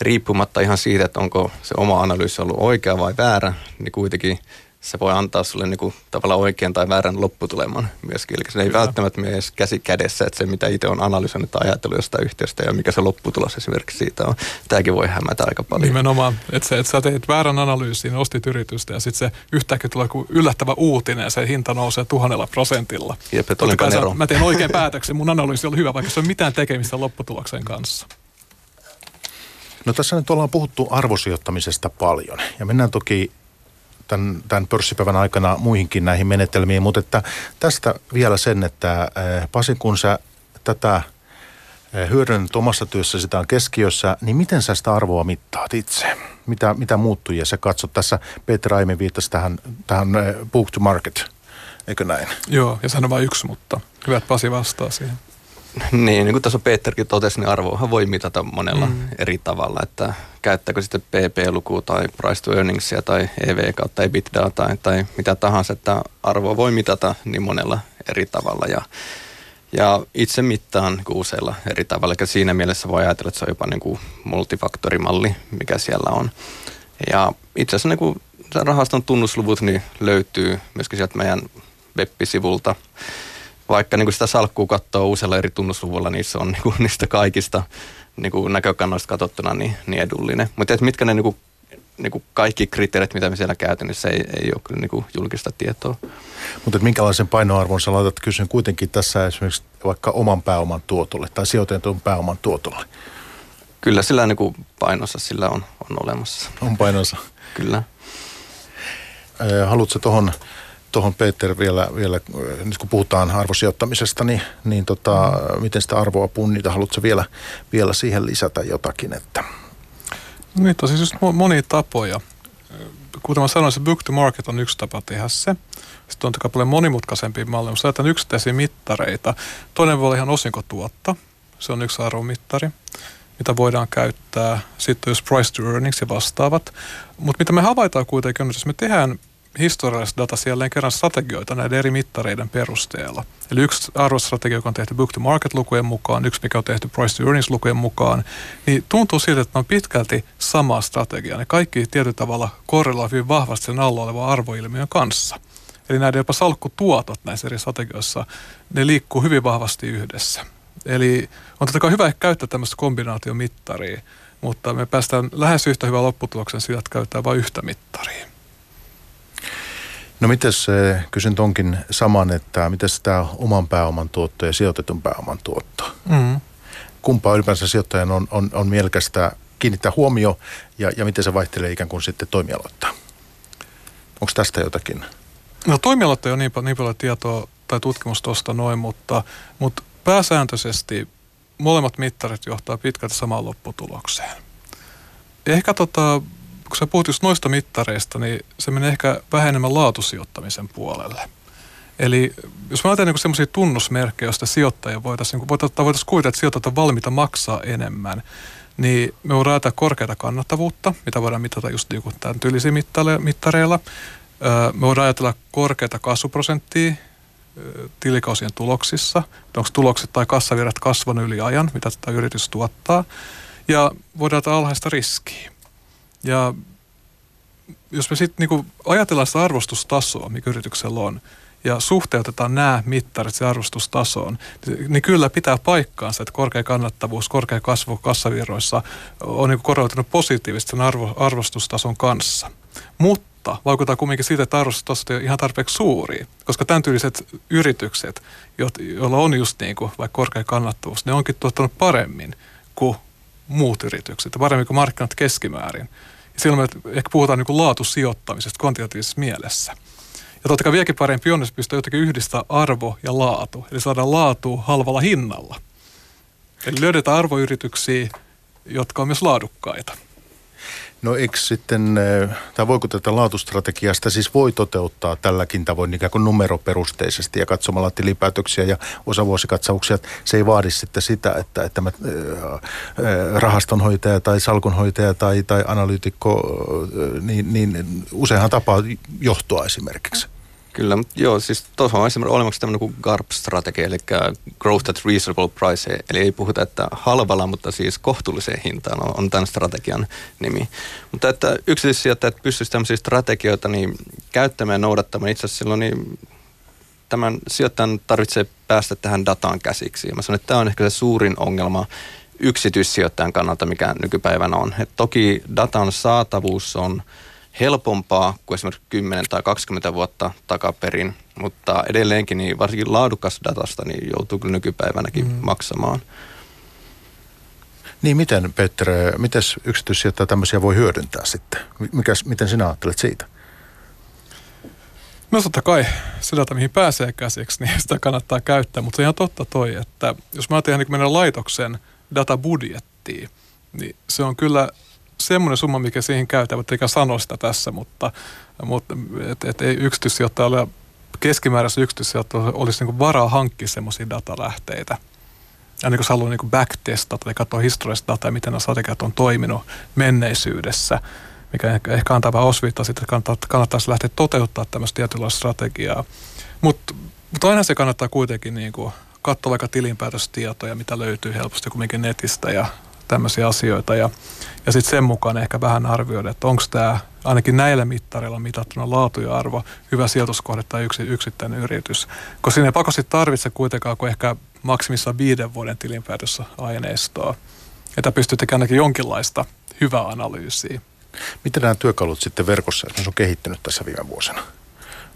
riippumatta ihan siitä, että onko se oma analyysi ollut oikea vai väärä, niin kuitenkin se voi antaa sulle niinku tavallaan oikean tai väärän lopputuleman myöskin. Eli se ei Kyllä. välttämättä mene edes käsi kädessä, että se mitä itse on analysoinut tai ajatellut jostain yhtiöstä ja mikä se lopputulos esimerkiksi siitä on. Tämäkin voi hämätä aika paljon. Nimenomaan, että, se, että sä teet väärän analyysin, ostit yritystä ja sitten se yhtäkkiä tulee kuin yllättävä uutinen ja se hinta nousee tuhannella prosentilla. Jep, että sä, mä teen oikein päätöksen, mun analyysi on hyvä, vaikka se on mitään tekemistä lopputuloksen kanssa. No tässä nyt ollaan puhuttu arvosijoittamisesta paljon ja mennään toki tämän, tämän pörssipäivän aikana muihinkin näihin menetelmiin, mutta että tästä vielä sen, että eh, Pasi, kun sä tätä eh, hyödynnät omassa työssä, sitä on keskiössä, niin miten sä sitä arvoa mittaat itse? Mitä, mitä muuttujia sä katsot? Tässä Peter Aimin viittasi tähän, tähän eh, book to market, eikö näin? Joo, ja on vain yksi, mutta hyvä, että Pasi vastaa siihen. [LAUGHS] Niin, niin kuin tuossa Peterkin totesi, niin arvoahan voi mitata monella mm. eri tavalla, että käyttääkö sitten PP-lukua tai price to earningsia tai EV kautta EBITDA tai, tai mitä tahansa, että arvoa voi mitata niin monella eri tavalla ja, ja itse mittaan niin useilla eri tavalla, eli siinä mielessä voi ajatella, että se on jopa niin kuin multifaktorimalli, mikä siellä on. Ja itse asiassa niin kuin rahaston tunnusluvut niin löytyy myöskin sieltä meidän web-sivulta vaikka niin kuin sitä salkkuu katsoo usealla eri tunnusluvulla, niin se on niin kuin [LAUGHS] niistä kaikista niin kuin näkökannoista katsottuna niin, niin edullinen. Mutta mitkä ne niin kuin, niin kuin kaikki kriteerit, mitä me siellä käytän, niin se ei, ei ole kyllä niin kuin julkista tietoa. Mutta minkälaisen painoarvon sä laitat kysyn kuitenkin tässä esimerkiksi vaikka oman pääoman tuotolle tai sijoitetun pääoman tuotolle? Kyllä sillä niin kuin painossa sillä on, on olemassa. On painonsa. kyllä. Haluatko tuohon tuohon Peter vielä, vielä, nyt kun puhutaan arvosijoittamisesta, niin, niin tota, miten sitä arvoa punnita? Haluatko vielä, vielä siihen lisätä jotakin? Että? No niin, tosi siis monia tapoja. Kuten mä sanoin, se book to market on yksi tapa tehdä se. Sitten on paljon monimutkaisempi malli. Jos ajatellaan yksittäisiä mittareita, toinen voi olla ihan osinkotuotto. Se on yksi arvomittari mitä voidaan käyttää. Sitten jos price to earnings ja vastaavat. Mutta mitä me havaitaan kuitenkin on, että jos me tehdään historiallista data jälleen kerran strategioita näiden eri mittareiden perusteella. Eli yksi arvostrategia, joka on tehty book to market lukujen mukaan, yksi mikä on tehty price to earnings lukujen mukaan, niin tuntuu siltä, että ne on pitkälti sama strategia. Ne kaikki tietyllä tavalla korreloivat hyvin vahvasti sen alla olevan arvoilmiön kanssa. Eli näiden jopa salkkutuotot näissä eri strategioissa, ne liikkuu hyvin vahvasti yhdessä. Eli on totta kai hyvä käyttää tämmöistä kombinaatiomittaria, mutta me päästään lähes yhtä hyvää lopputuloksen siitä, että käytetään vain yhtä mittaria. No miten se, kysyn tonkin saman, että miten tämä oman pääoman tuotto ja sijoitetun pääoman tuotto? Mm. Kumpaa ylipäänsä sijoittajan on, on, on mielekästä kiinnittää huomio ja, ja miten se vaihtelee ikään kuin sitten toimialoittaa? Onko tästä jotakin? No toimialoitta ei ole niin, niin paljon tietoa tai tutkimusta tuosta noin, mutta, mutta pääsääntöisesti molemmat mittarit johtaa pitkälti samaan lopputulokseen. Ehkä tota, kun sä puhut just noista mittareista, niin se menee ehkä vähän enemmän laatusijoittamisen puolelle. Eli jos mä ajattelen niin semmoisia tunnusmerkkejä, joista sijoittajia voitaisiin, niin voitaisiin, voitaisiin kuvitella, että sijoittajat on valmiita maksaa enemmän, niin me voidaan ajatella korkeata kannattavuutta, mitä voidaan mitata just niin kuin tämän tyylisiä mittareilla. Me voidaan ajatella korkeata kasvuprosenttia tilikausien tuloksissa, onko tulokset tai kassavirrat kasvanut yli ajan, mitä tätä yritys tuottaa. Ja voidaan ajatella alhaista riskiä. Ja jos me sitten niinku ajatellaan sitä arvostustasoa, mikä yrityksellä on, ja suhteutetaan nämä mittarit se arvostustasoon, niin kyllä pitää paikkaansa, että korkea kannattavuus, korkea kasvu kassavirroissa on niin korrelatunut positiivisesti sen arvo, arvostustason kanssa. Mutta vaikuttaa kumminkin siitä, että arvostus on ihan tarpeeksi suuri. Koska tämän tyyliset yritykset, joilla on just niin kuin vaikka korkea kannattavuus, ne onkin tuottanut paremmin kuin muut yritykset paremmin kuin markkinat keskimäärin. Silloin me ehkä puhutaan niin kuin laatusijoittamisesta kvantitatiivisessa mielessä. Ja totta kai vieläkin parempi on, jos pystyy jotenkin yhdistää arvo ja laatu. Eli saadaan laatu halvalla hinnalla. Eli löydetään arvoyrityksiä, jotka on myös laadukkaita. No eikö sitten, tai voiko tätä laatustrategiasta siis voi toteuttaa tälläkin tavoin ikään kuin numeroperusteisesti ja katsomalla tilipäätöksiä ja osavuosikatsauksia. Se ei vaadi sitten sitä, että, että mä, rahastonhoitaja tai salkunhoitaja tai, tai analyytikko, niin, niin useinhan tapaa johtoa esimerkiksi. Kyllä, mutta joo, siis tuossa on esimerkiksi olemassa tämmöinen kuin GARP-strategia, eli Growth at Reasonable Price, eli ei puhuta, että halvalla, mutta siis kohtuulliseen hintaan on, on tämän strategian nimi. Mutta että yksityissijoittajat pystyisivät tämmöisiä strategioita niin käyttämään ja noudattamaan itse asiassa silloin, niin tämän sijoittajan tarvitsee päästä tähän dataan käsiksi. Ja mä sanon, että tämä on ehkä se suurin ongelma yksityissijoittajan kannalta, mikä nykypäivänä on. Et toki datan saatavuus on helpompaa kuin esimerkiksi 10 tai 20 vuotta takaperin, mutta edelleenkin niin varsinkin laadukas datasta niin joutuu kyllä nykypäivänäkin mm. maksamaan. Niin miten Petter, miten yksityissijoittaja tämmöisiä voi hyödyntää sitten? Mikäs, miten sinä ajattelet siitä? No totta kai se data, mihin pääsee käsiksi, niin sitä kannattaa käyttää. Mutta ihan totta toi, että jos mä ajattelen niin meidän laitoksen databudjettiin, niin se on kyllä semmoinen summa, mikä siihen käytetään, eikä sano sitä tässä, mutta, mutta et, et ei yksityissijoittajalle keskimääräisessä yksityissijoittajalla olisi niin varaa hankkia semmoisia datalähteitä. Ja niin jos haluaa niin backtestata tai katsoa historiallista dataa, miten nämä strategiat on toiminut menneisyydessä, mikä ehkä, ehkä antaa vähän osviittaa sitten, että kannattaa, kannattaisi lähteä toteuttaa tämmöistä tietynlaista strategiaa. Mutta mut aina se kannattaa kuitenkin niin kuin katsoa vaikka tilinpäätöstietoja, mitä löytyy helposti kumminkin netistä ja tämmöisiä asioita. Ja, ja sitten sen mukaan ehkä vähän arvioida, että onko tämä ainakin näillä mittareilla mitattuna laatu ja arvo hyvä sijoituskohde tai yksi, yksittäinen yritys. Koska siinä ei pakosti tarvitse kuitenkaan kuin ehkä maksimissaan viiden vuoden tilinpäätössä aineistoa. Että pystyy tekemään ainakin jonkinlaista hyvää analyysiä. Miten nämä työkalut sitten verkossa on kehittynyt tässä viime vuosina?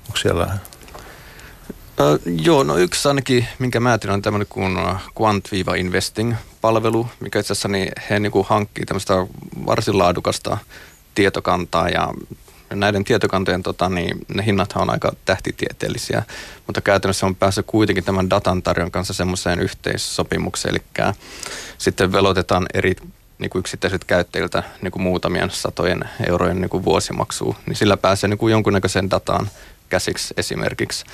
Onko siellä Uh, joo, no yksi ainakin, minkä mä on tämmöinen kuin Quant Viva Investing-palvelu, mikä itse asiassa niin he niin kuin hankkii tämmöistä varsin laadukasta tietokantaa ja näiden tietokantojen tota, niin, ne hinnathan on aika tähtitieteellisiä, mutta käytännössä on päässyt kuitenkin tämän datan tarjon kanssa semmoiseen yhteissopimukseen, eli sitten velotetaan eri niin kuin yksittäiset käyttäjiltä niin kuin muutamien satojen eurojen niin kuin niin sillä pääsee niin kuin jonkunnäköiseen dataan käsiksi esimerkiksi.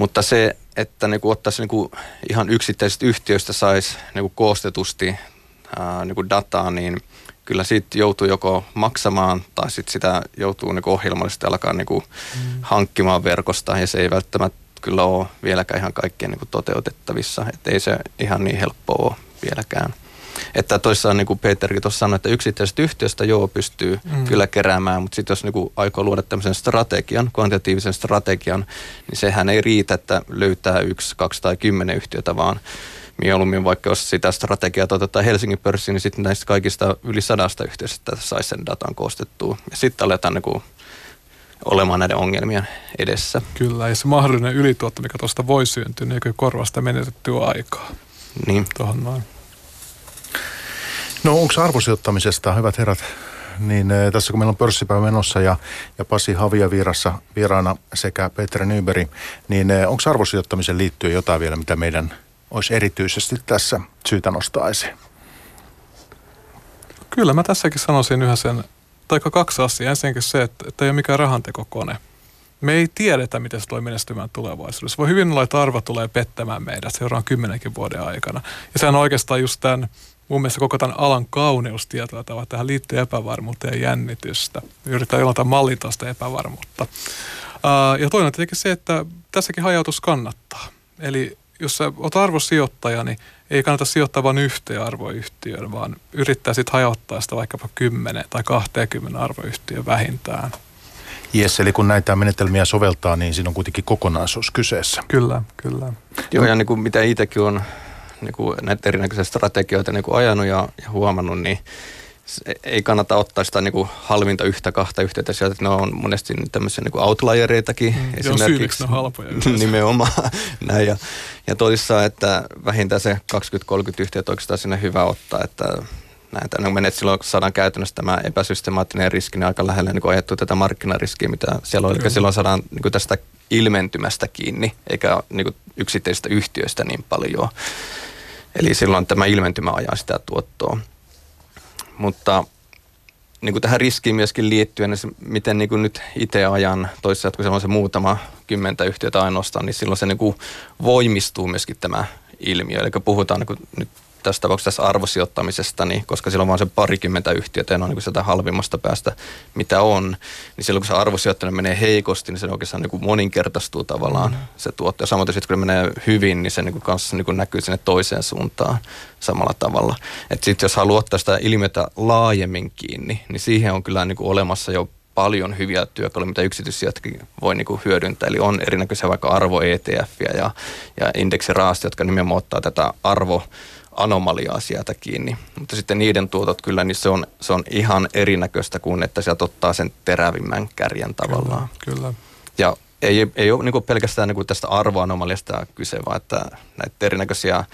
Mutta se, että niin kuin ottaisi niin kuin ihan yksittäisistä yhtiöistä saisi niin kuin koostetusti ää, niin kuin dataa, niin kyllä siitä joutuu joko maksamaan tai sitten sitä joutuu niin kuin ohjelmallisesti alkaa niin kuin mm. hankkimaan verkosta ja se ei välttämättä kyllä ole vieläkään ihan kaikkien niin kuin toteutettavissa. Että ei se ihan niin helppoa ole vieläkään. Että toisaalta niin kuin Peterkin tuossa sanoi, että yksittäisestä yhtiöstä joo pystyy mm. kyllä keräämään, mutta sitten jos niin kuin aikoo luoda tämmöisen strategian, kvantitatiivisen strategian, niin sehän ei riitä, että löytää yksi, kaksi tai kymmenen yhtiötä, vaan mieluummin vaikka jos sitä strategiaa toteutetaan Helsingin pörssiin, niin sitten näistä kaikista yli sadasta yhtiöstä saisi sen datan koostettua. Ja sitten aletaan niin kuin olemaan näiden ongelmien edessä. Kyllä, ja se mahdollinen ylituotto, mikä tuosta voi syntyä, niin korvaa sitä menetettyä aikaa. Niin. Tuohon noin. No onko arvosijoittamisesta, hyvät herrat, niin e, tässä kun meillä on pörssipäivä menossa ja, ja Pasi Havia virassa vieraana sekä Peter Nyberi, niin e, onko arvosijoittamisen liittyen jotain vielä, mitä meidän olisi erityisesti tässä syytä nostaa esiin? Kyllä mä tässäkin sanoisin yhä sen, tai kaksi asiaa. Ensinnäkin se, että, että ei ole mikään rahantekokone. Me ei tiedetä, miten se tulee menestymään tulevaisuudessa. Voi hyvin olla, että arvo tulee pettämään meidät seuraavan kymmenenkin vuoden aikana. Ja sehän on oikeastaan just tämän mun mielestä koko tämän alan kauneus tietyllä tavalla. Tähän liittyy epävarmuutta ja jännitystä. Yritetään jollain mallita sitä epävarmuutta. Ja toinen on tietenkin se, että tässäkin hajautus kannattaa. Eli jos sä oot arvosijoittaja, niin ei kannata sijoittaa vain yhteen arvoyhtiöön, vaan yrittää sitten hajauttaa sitä vaikkapa 10 tai 20 arvoyhtiön vähintään. Jes, eli kun näitä menetelmiä soveltaa, niin siinä on kuitenkin kokonaisuus kyseessä. Kyllä, kyllä. Joo, ja niin kuin mitä itsekin on niin kuin näitä erinäköisiä strategioita niin kuin ajanut ja, ja huomannut, niin ei kannata ottaa sitä niin kuin halvinta yhtä kahta yhteyttä sieltä, että ne on monesti tämmöisiä niin outlieriitakin. Mm, esimerkiksi. ne [LAUGHS] halpoja. nimenomaan [LAUGHS] näin. Ja, ja tosissaan, että vähintään se 20-30 yhteyttä oikeastaan sinne hyvä ottaa, että näitä no menet silloin, kun saadaan käytännössä tämä epäsystemaattinen riski, niin aika lähellä niin ajettu tätä markkinariskiä, mitä siellä on. Eli silloin saadaan niin kuin tästä ilmentymästä kiinni, eikä niin kuin yksittäisistä yhtiöistä niin paljon. Eli silloin tämä ilmentymä ajaa sitä tuottoa. Mutta niin kuin tähän riskiin myöskin liittyen, niin miten niin kuin nyt itse ajan toisessa, kun se on se muutama kymmentä yhtiötä ainoastaan, niin silloin se niin kuin voimistuu myöskin tämä ilmiö. Eli puhutaan niin kuin nyt tässä tapauksessa arvosijoittamisesta, niin koska silloin on vain se parikymmentä yhtiötä ja ne on niin sieltä halvimmasta päästä, mitä on, niin silloin kun se arvosijoittaminen menee heikosti, niin se oikeastaan niin kuin moninkertaistuu tavallaan mm. se tuotto. Ja samoin sitten kun se menee hyvin, niin se niin kuin kanssa niin kuin näkyy sinne toiseen suuntaan samalla tavalla. Että sitten jos haluaa ottaa sitä ilmiötä laajemmin kiinni, niin siihen on kyllä niin kuin olemassa jo paljon hyviä työkaluja, mitä yksityissijoittakin voi niin kuin hyödyntää. Eli on erinäköisiä vaikka arvo ETF ja, ja indeksiraasti, jotka nimenomaan ottaa tätä arvo anomaliaa sieltä kiinni. Mutta sitten niiden tuotot kyllä, niin se on, se on ihan erinäköistä kuin, että sieltä ottaa sen terävimmän kärjen tavallaan. Kyllä, kyllä. Ja ei, ei ole niin pelkästään niin tästä arvoanomaliasta kyse, vaan että näitä erinäköisiä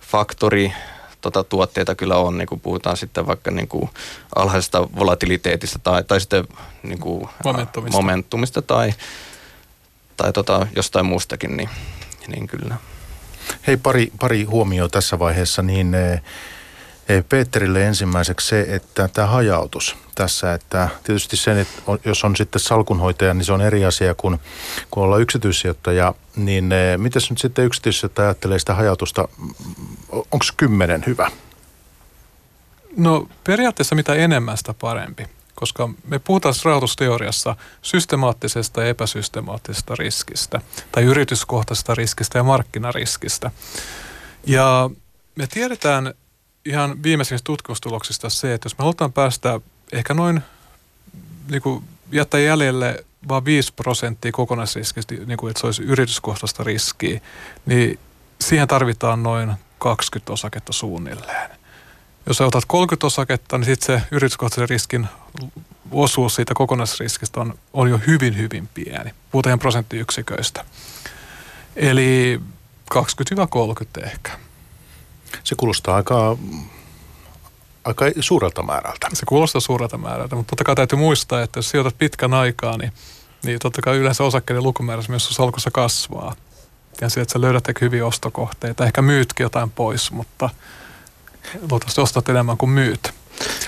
faktori tota, tuotteita kyllä on, niin kuin puhutaan sitten vaikka niin kuin alhaisesta volatiliteetista tai, tai sitten niin kuin momentumista. momentumista tai, tai tota, jostain muustakin, niin, niin kyllä. Hei, pari, pari huomioa tässä vaiheessa, niin eh, eh, Peterille ensimmäiseksi se, että tämä hajautus tässä, että tietysti se, että jos on sitten salkunhoitaja, niin se on eri asia kuin kun olla yksityissijoittaja, niin eh, miten nyt sitten yksityissijoittaja ajattelee sitä hajautusta, onko kymmenen hyvä? No periaatteessa mitä enemmän sitä parempi koska me puhutaan rahoitusteoriassa systemaattisesta ja epäsystemaattisesta riskistä, tai yrityskohtaisesta riskistä ja markkinariskistä. Ja me tiedetään ihan viimeisimmistä tutkimustuloksista se, että jos me halutaan päästä ehkä noin niin kuin jättää jäljelle vain 5 prosenttia kokonaisriskistä, niin kuin, että se olisi yrityskohtaista riskiä, niin siihen tarvitaan noin 20 osaketta suunnilleen jos sä otat 30 osaketta, niin sitten se yrityskohtaisen riskin osuus siitä kokonaisriskistä on, on jo hyvin, hyvin pieni. Puhutaan prosenttiyksiköistä. Eli 20-30 ehkä. Se kuulostaa aika, aika suurelta määrältä. Se kuulostaa suurelta määrältä, mutta totta kai täytyy muistaa, että jos sijoitat pitkän aikaa, niin, niin totta kai yleensä osakkeiden lukumäärä myös salkussa kasvaa. Ja se, että sä löydät hyviä ostokohteita. Ehkä myytkin jotain pois, mutta – luultavasti ostat enemmän kuin myyt.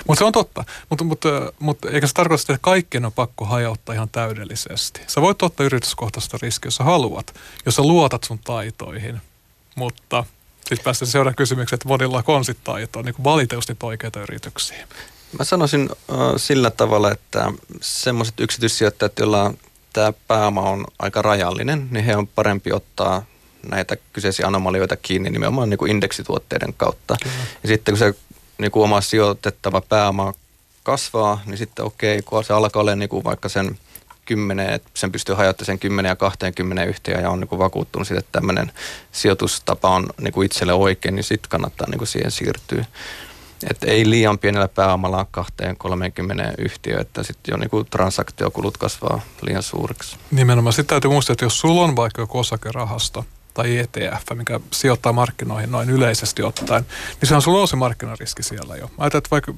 Mutta se on totta. Mutta mut, mut, eikä se tarkoita että kaikkien on pakko hajauttaa ihan täydellisesti. Sä voit ottaa yrityskohtaista riskiä, jos sä haluat, jos sä luotat sun taitoihin. Mutta sitten päästään seuraavaan kysymykseen, että monilla on sit taitoa, niin kuin valitettavasti oikeita yrityksiä. Mä sanoisin äh, sillä tavalla, että semmoiset yksityissijoittajat, joilla tämä pääoma on aika rajallinen, niin he on parempi ottaa näitä kyseisiä anomalioita kiinni nimenomaan niin kuin indeksituotteiden kautta. Kyllä. Ja sitten kun se niin kuin oma sijoitettava pääoma kasvaa, niin sitten okei, kun se alkaa olla niin kuin vaikka sen 10, että sen pystyy hajottamaan sen 10 ja 20 yhteen ja on niin kuin vakuuttunut siitä, että tämmöinen sijoitustapa on niin kuin itselle oikein, niin sitten kannattaa niin kuin siihen siirtyä. Että ei liian pienellä pääomalla 20-30 yhtiö, että sitten jo niinku transaktiokulut kasvaa liian suuriksi. Nimenomaan. Sitten täytyy muistaa, että jos sulla on vaikka joku osakerahasto, tai ETF, mikä sijoittaa markkinoihin noin yleisesti ottaen, niin se on sulla se markkinariski siellä jo. Ajatellaan, että vaikka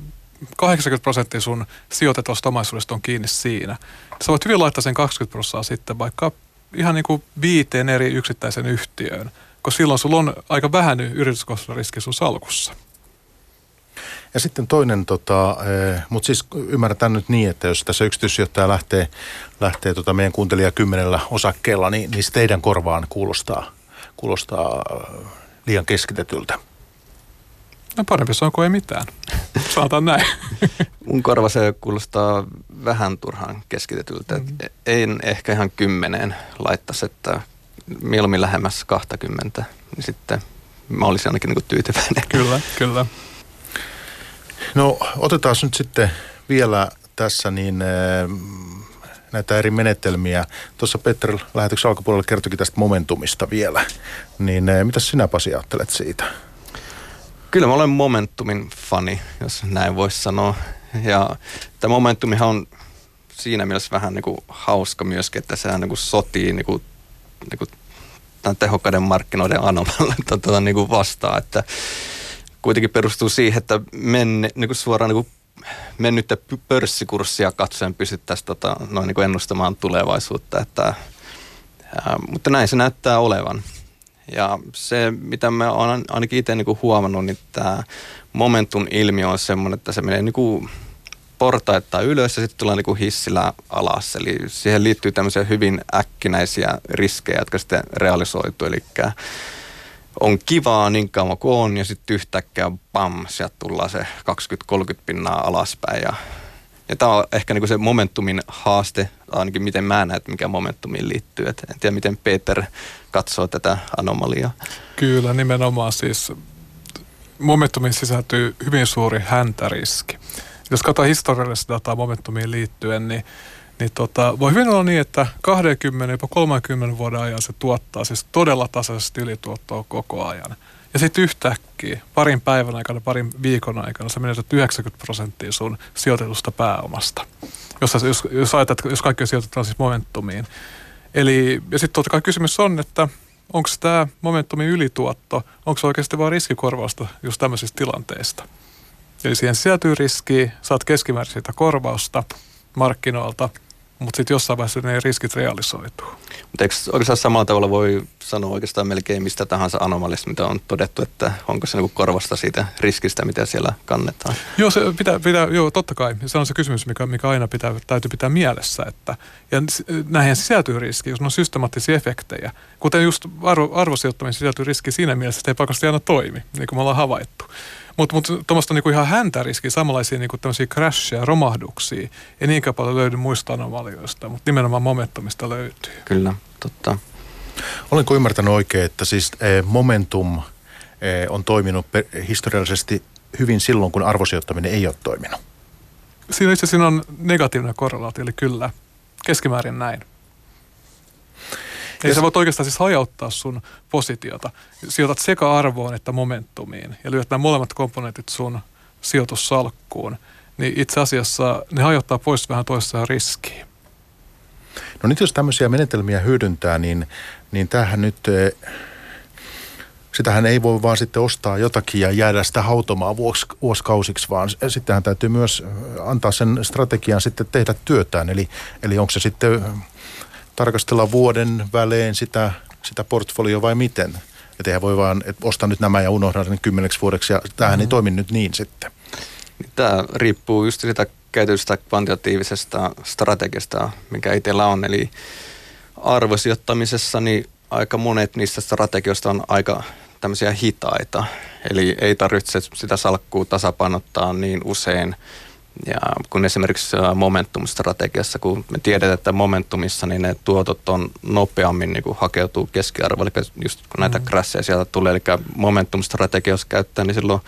80 prosenttia sun sijoitetusta omaisuudesta on kiinni siinä. Sä voit hyvin laittaa sen 20 prosenttia sitten vaikka ihan niin kuin viiteen eri yksittäisen yhtiöön, koska silloin sulla on aika vähän yrityskohtainen riski sun salkussa. Ja sitten toinen, tota, eh, mutta siis ymmärretään nyt niin, että jos tässä yksityissijoittaja lähtee, lähtee tota meidän kuuntelija kymmenellä osakkeella, niin, niin teidän korvaan kuulostaa kuulostaa äh, liian keskitetyltä. No parempi se on kuin ei mitään. [LAUGHS] Saataan näin. Mun korva se kuulostaa vähän turhaan keskitetyltä. Mm-hmm. Ei ehkä ihan kymmeneen laittaisi, että mieluummin lähemmäs 20, niin sitten mä olisin ainakin niin tyytyväinen. Kyllä, kyllä. No otetaan nyt sitten vielä tässä niin äh, näitä eri menetelmiä. Tuossa Petter lähetyksen alkupuolella kertoikin tästä momentumista vielä. Niin eh, mitä sinä Pasi ajattelet siitä? Kyllä mä olen momentumin fani, jos näin voisi sanoa. Ja tämä momentumihan on siinä mielessä vähän niin kuin hauska myöskin, että sehän niin kuin sotii niin kuin, niin kuin tämän tehokkaiden markkinoiden anomalle tuota, niin vastaan, että kuitenkin perustuu siihen, että menne, niin kuin suoraan niin kuin mennyttä pörssikurssia katsoen pystyttäisiin tota, noin niin ennustamaan tulevaisuutta, että, ää, mutta näin se näyttää olevan. Ja se, mitä mä oon ainakin itse niin huomannut, niin tämä momentum ilmiö on semmoinen, että se menee niin kuin portaittain ylös ja sitten tulee niin kuin hissillä alas. Eli siihen liittyy tämmöisiä hyvin äkkinäisiä riskejä, jotka sitten realisoituu. Eli on kivaa niin kauan kuin on ja sitten yhtäkkiä pam, sieltä tullaan se 20-30 pinnaa alaspäin ja ja tämä on ehkä niinku se momentumin haaste, ainakin miten mä näen, että mikä momentumiin liittyy. Et en tiedä, miten Peter katsoo tätä anomaliaa. Kyllä, nimenomaan siis momentumiin sisältyy hyvin suuri häntäriski. Jos katsotaan historiallista dataa momentumiin liittyen, niin, niin tota, voi hyvin olla niin, että 20, jopa 30 vuoden ajan se tuottaa siis todella tasaisesti ylituottoa koko ajan. Ja sitten yhtäkkiä, parin päivän aikana, parin viikon aikana, sä menetät 90 prosenttia sun sijoitetusta pääomasta. Jos, jos, jos ajatellaan, jos kaikki sijoitetaan siis momentumiin. Eli, ja sitten totta kai kysymys on, että onko tämä momentumin ylituotto, onko se oikeasti vain riskikorvausta just tämmöisistä tilanteista. Eli siihen sisältyy riskiä, saat keskimäärin siitä korvausta markkinoilta – mutta sitten jossain vaiheessa ne riskit realisoituu. Mutta eikö oikeastaan samalla tavalla voi sanoa oikeastaan melkein mistä tahansa anomalista, mitä on todettu, että onko se niinku korvasta siitä riskistä, mitä siellä kannetaan? Joo, se pitää, pitää, joo totta kai. Se on se kysymys, mikä, mikä aina pitää, täytyy pitää mielessä. Että, ja näihin sisältyy riski, jos ne on systemaattisia efektejä. Kuten just arvo, arvosijoittaminen sisältyy riski siinä mielessä, että ei pakosti aina toimi, niin kuin me ollaan havaittu. Mutta mut, tuommoista niinku ihan häntäriskiä, samanlaisia niinku tämmöisiä crashia, romahduksia, ei niinkään paljon löydy muista anomalioista, mutta nimenomaan momentumista löytyy. Kyllä, totta. Olenko ymmärtänyt oikein, että siis eh, momentum eh, on toiminut historiallisesti hyvin silloin, kun arvosijoittaminen ei ole toiminut? Siinä itse asiassa on negatiivinen korrelaatio, eli kyllä, keskimäärin näin. Eli sä voit oikeastaan siis hajauttaa sun positiota. Sijoitat sekä arvoon että momentumiin ja lyöt nämä molemmat komponentit sun sijoitussalkkuun. Niin itse asiassa ne hajottaa pois vähän toisessa riskiä. No nyt jos tämmöisiä menetelmiä hyödyntää, niin, niin tämähän nyt, eh, sitähän ei voi vaan sitten ostaa jotakin ja jäädä sitä hautomaan vuos, vuosikausiksi, vaan sittenhän täytyy myös antaa sen strategian sitten tehdä työtään. Eli, eli onko se sitten tarkastella vuoden välein sitä, sitä portfolioa vai miten? Että eihän voi vaan, että osta nyt nämä ja unohda ne kymmeneksi vuodeksi ja tämähän mm. ei toimi nyt niin sitten. Tämä riippuu just sitä käytöstä kvantitatiivisesta strategiasta, mikä itsellä on. Eli arvosijoittamisessa niin aika monet niistä strategioista on aika tämmöisiä hitaita. Eli ei tarvitse sitä salkkua tasapainottaa niin usein – ja kun esimerkiksi momentum-strategiassa, kun me tiedetään, että momentumissa niin ne tuotot on nopeammin niin kuin hakeutuu keskiarvo, eli just kun näitä mm. krasseja sieltä tulee, eli momentum-strategia jos käyttää, niin silloin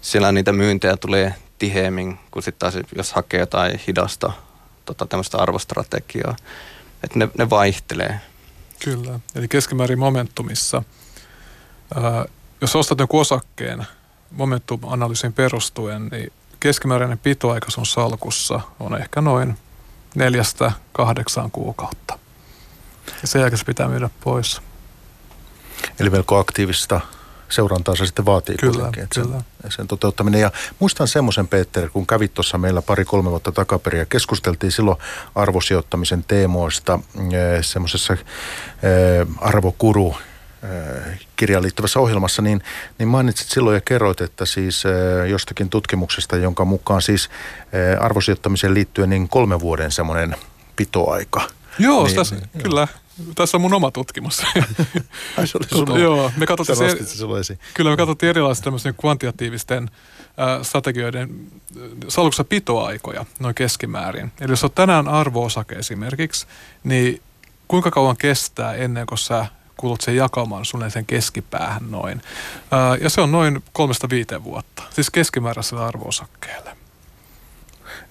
siellä niitä myyntejä tulee tiheemmin kuin sitten taas jos hakee jotain hidasta tota, tämmöistä arvostrategiaa. Että ne, ne vaihtelee. Kyllä, eli keskimäärin momentumissa, ää, jos ostat joku osakkeen momentum-analyysin perustuen, niin keskimääräinen pitoaika sun salkussa on ehkä noin neljästä kahdeksaan kuukautta. Ja sen jälkeen se pitää myydä pois. Eli melko aktiivista seurantaa se sitten vaatii kyllä, kuitenkin, kyllä. Sen, sen toteuttaminen. Ja muistan semmoisen, Peter, kun kävit tuossa meillä pari-kolme vuotta takaperin ja keskusteltiin silloin arvosijoittamisen teemoista eh, semmoisessa eh, arvokuru kirjaan liittyvässä ohjelmassa, niin, niin mainitsit silloin ja kerroit, että siis jostakin tutkimuksesta, jonka mukaan siis arvosijoittamiseen liittyen niin kolme vuoden semmoinen pitoaika. Joo, niin, tässä, niin, kyllä. Joo. Tässä on mun oma tutkimus. [LAUGHS] Ai se oli sun Joo, me katsottiin, se, kyllä me katsottiin erilaisten tämmöisten kvantitatiivisten äh, strategioiden salkussa pitoaikoja noin keskimäärin. Eli jos on tänään arvo-osake esimerkiksi, niin kuinka kauan kestää ennen kuin sä kulut sen jakamaan sulle sen keskipäähän noin. Ää, ja se on noin kolmesta viiteen vuotta, siis keskimääräisellä arvoosakkeelle.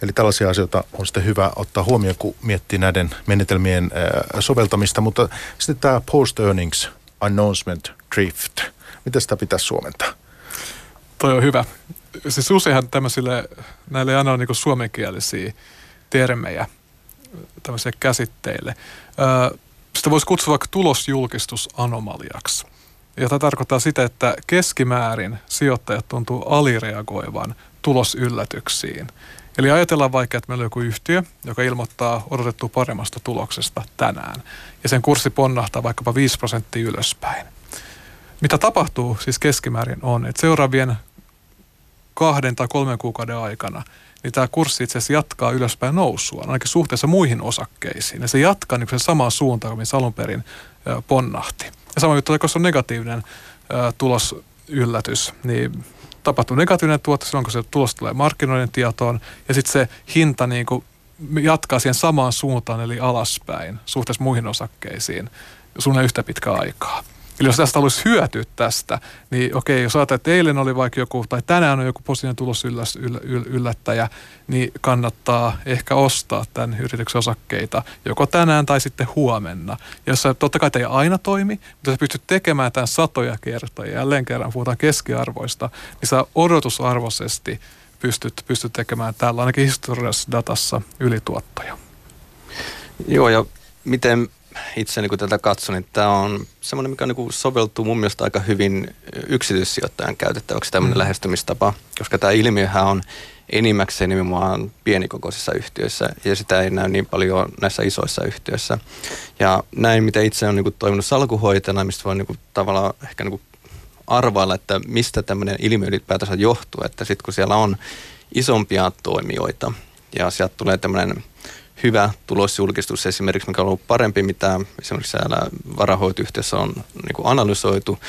Eli tällaisia asioita on sitten hyvä ottaa huomioon, kun miettii näiden menetelmien soveltamista. Mutta sitten tämä post-earnings announcement drift, miten sitä pitäisi suomentaa? Toi on hyvä. Siis useinhan tämmöisille, näille ei aina ole niin suomenkielisiä termejä, tämmöisiä käsitteille. Sitä voisi kutsua vaikka tulosjulkistusanomaliaksi. Ja tämä tarkoittaa sitä, että keskimäärin sijoittajat tuntuu alireagoivan tulosyllätyksiin. Eli ajatellaan vaikka, että meillä on joku yhtiö, joka ilmoittaa odotettua paremmasta tuloksesta tänään. Ja sen kurssi ponnahtaa vaikkapa 5 prosenttia ylöspäin. Mitä tapahtuu siis keskimäärin on, että seuraavien kahden tai kolmen kuukauden aikana niin tämä kurssi itse asiassa jatkaa ylöspäin nousua, ainakin suhteessa muihin osakkeisiin. Ja se jatkaa niin samaan suuntaan, missä alun perin ponnahti. Ja sama juttu, kun se on negatiivinen tulosyllätys, niin tapahtuu negatiivinen tuotto silloin, kun se tulos tulee markkinoiden tietoon, ja sitten se hinta niin kuin jatkaa siihen samaan suuntaan, eli alaspäin, suhteessa muihin osakkeisiin, suunnilleen yhtä pitkä aikaa. Eli jos tästä haluaisi hyötyä tästä, niin okei, jos ajatellaan, että eilen oli vaikka joku, tai tänään on joku positiivinen tulos yllättäjä, niin kannattaa ehkä ostaa tämän yrityksen osakkeita joko tänään tai sitten huomenna. Jossa totta kai ei aina toimi, mutta sä pystyt tekemään tämän satoja kertoja, jälleen kerran puhutaan keskiarvoista, niin sä odotusarvoisesti pystyt, pystyt tekemään tällä ainakin historiallisessa datassa ylituottoja. Joo, ja miten itse niin tätä katson, niin tämä on semmoinen, mikä niin soveltuu mun mielestä aika hyvin yksityissijoittajan käytettäväksi tämmöinen mm. lähestymistapa, koska tämä ilmiöhän on enimmäkseen nimenomaan pienikokoisissa yhtiöissä ja sitä ei näy niin paljon näissä isoissa yhtiöissä. Ja näin, mitä itse on niin kuin toiminut salkuhoitajana, mistä voi niin kuin tavallaan ehkä niin kuin arvailla, että mistä tämmöinen ilmiö ylipäätänsä johtuu, että sitten kun siellä on isompia toimijoita ja sieltä tulee tämmöinen hyvä tulosjulkistus esimerkiksi, mikä on ollut parempi, mitä esimerkiksi siellä varahoitoyhtiössä on niin kuin analysoitu,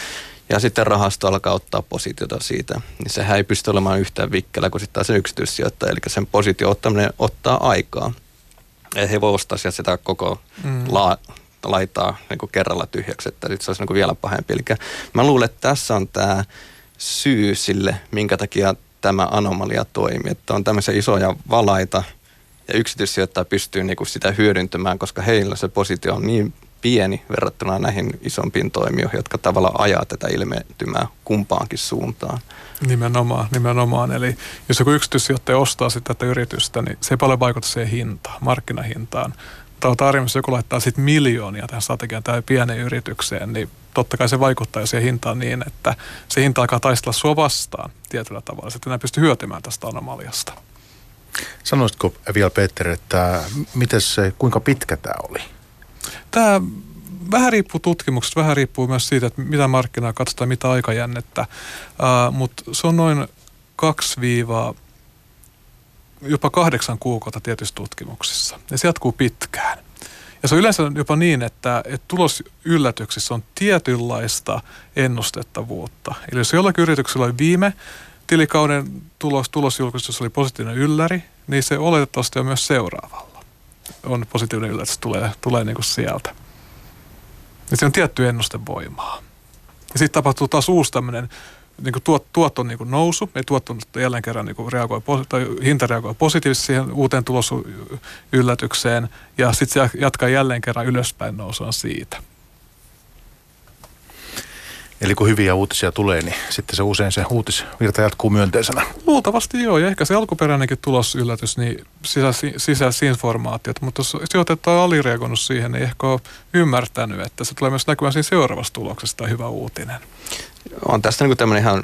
ja sitten rahasto alkaa ottaa positiota siitä, niin sehän ei pysty olemaan yhtään vikkelä kuin sitten se yksityissijoittaja, eli sen positio ottaminen ottaa aikaa. Ja he voi ostaa sitä koko mm. la, laitaa niin kuin kerralla tyhjäksi, että sitten se olisi niin kuin vielä pahempi. Eli mä luulen, että tässä on tämä syy sille, minkä takia tämä anomalia toimii, että on tämmöisiä isoja valaita, ja yksityissijoittaja pystyy niinku sitä hyödyntämään, koska heillä se positio on niin pieni verrattuna näihin isompiin toimijoihin, jotka tavallaan ajaa tätä ilmentymää kumpaankin suuntaan. Nimenomaan, nimenomaan. Eli jos joku yksityissijoittaja ostaa sitten tätä yritystä, niin se ei paljon vaikuta siihen hintaan, markkinahintaan. Mutta tarjoamassa joku laittaa sitten miljoonia tähän strategian tai pieneen yritykseen, niin totta kai se vaikuttaa siihen hintaan niin, että se hinta alkaa taistella sua vastaan tietyllä tavalla. Sitten enää pysty hyötymään tästä anomaliasta. Sanoisitko vielä Peter, että miten se, kuinka pitkä tämä oli? Tämä vähän riippuu tutkimuksesta, vähän riippuu myös siitä, että mitä markkinaa katsotaan, mitä aikajännettä, uh, mutta se on noin kaksi viivaa jopa kahdeksan kuukautta tietyissä tutkimuksissa. Ja se jatkuu pitkään. Ja se on yleensä jopa niin, että, että tulosyllätyksissä on tietynlaista ennustettavuutta. Eli jos jollakin yrityksellä oli viime tilikauden tulos, tulosjulkistus oli positiivinen ylläri, niin se oletettavasti on myös seuraavalla. On positiivinen yllätys, tulee, tulee niin kuin sieltä. Ja se on tietty ennustevoimaa. Ja sitten tapahtuu taas uusi tämmöinen niin kuin tuot, tuoton niin kuin nousu, ei tuotto jälleen kerran niin kuin reagoi, tai hinta reagoi positiivisesti siihen uuteen tulosyllätykseen, ja sitten se jatkaa jälleen kerran ylöspäin nousua siitä. Eli kun hyviä uutisia tulee, niin sitten se usein se uutisvirta jatkuu myönteisenä. Luultavasti joo, ja ehkä se alkuperäinenkin tulosyllätys, niin sisälsi informaatiot, mutta jos sijoitetaan alireagoinut siihen, niin ehkä on ymmärtänyt, että se tulee myös näkymään siinä seuraavassa tuloksessa hyvä uutinen. On tästä niin tämmöinen ihan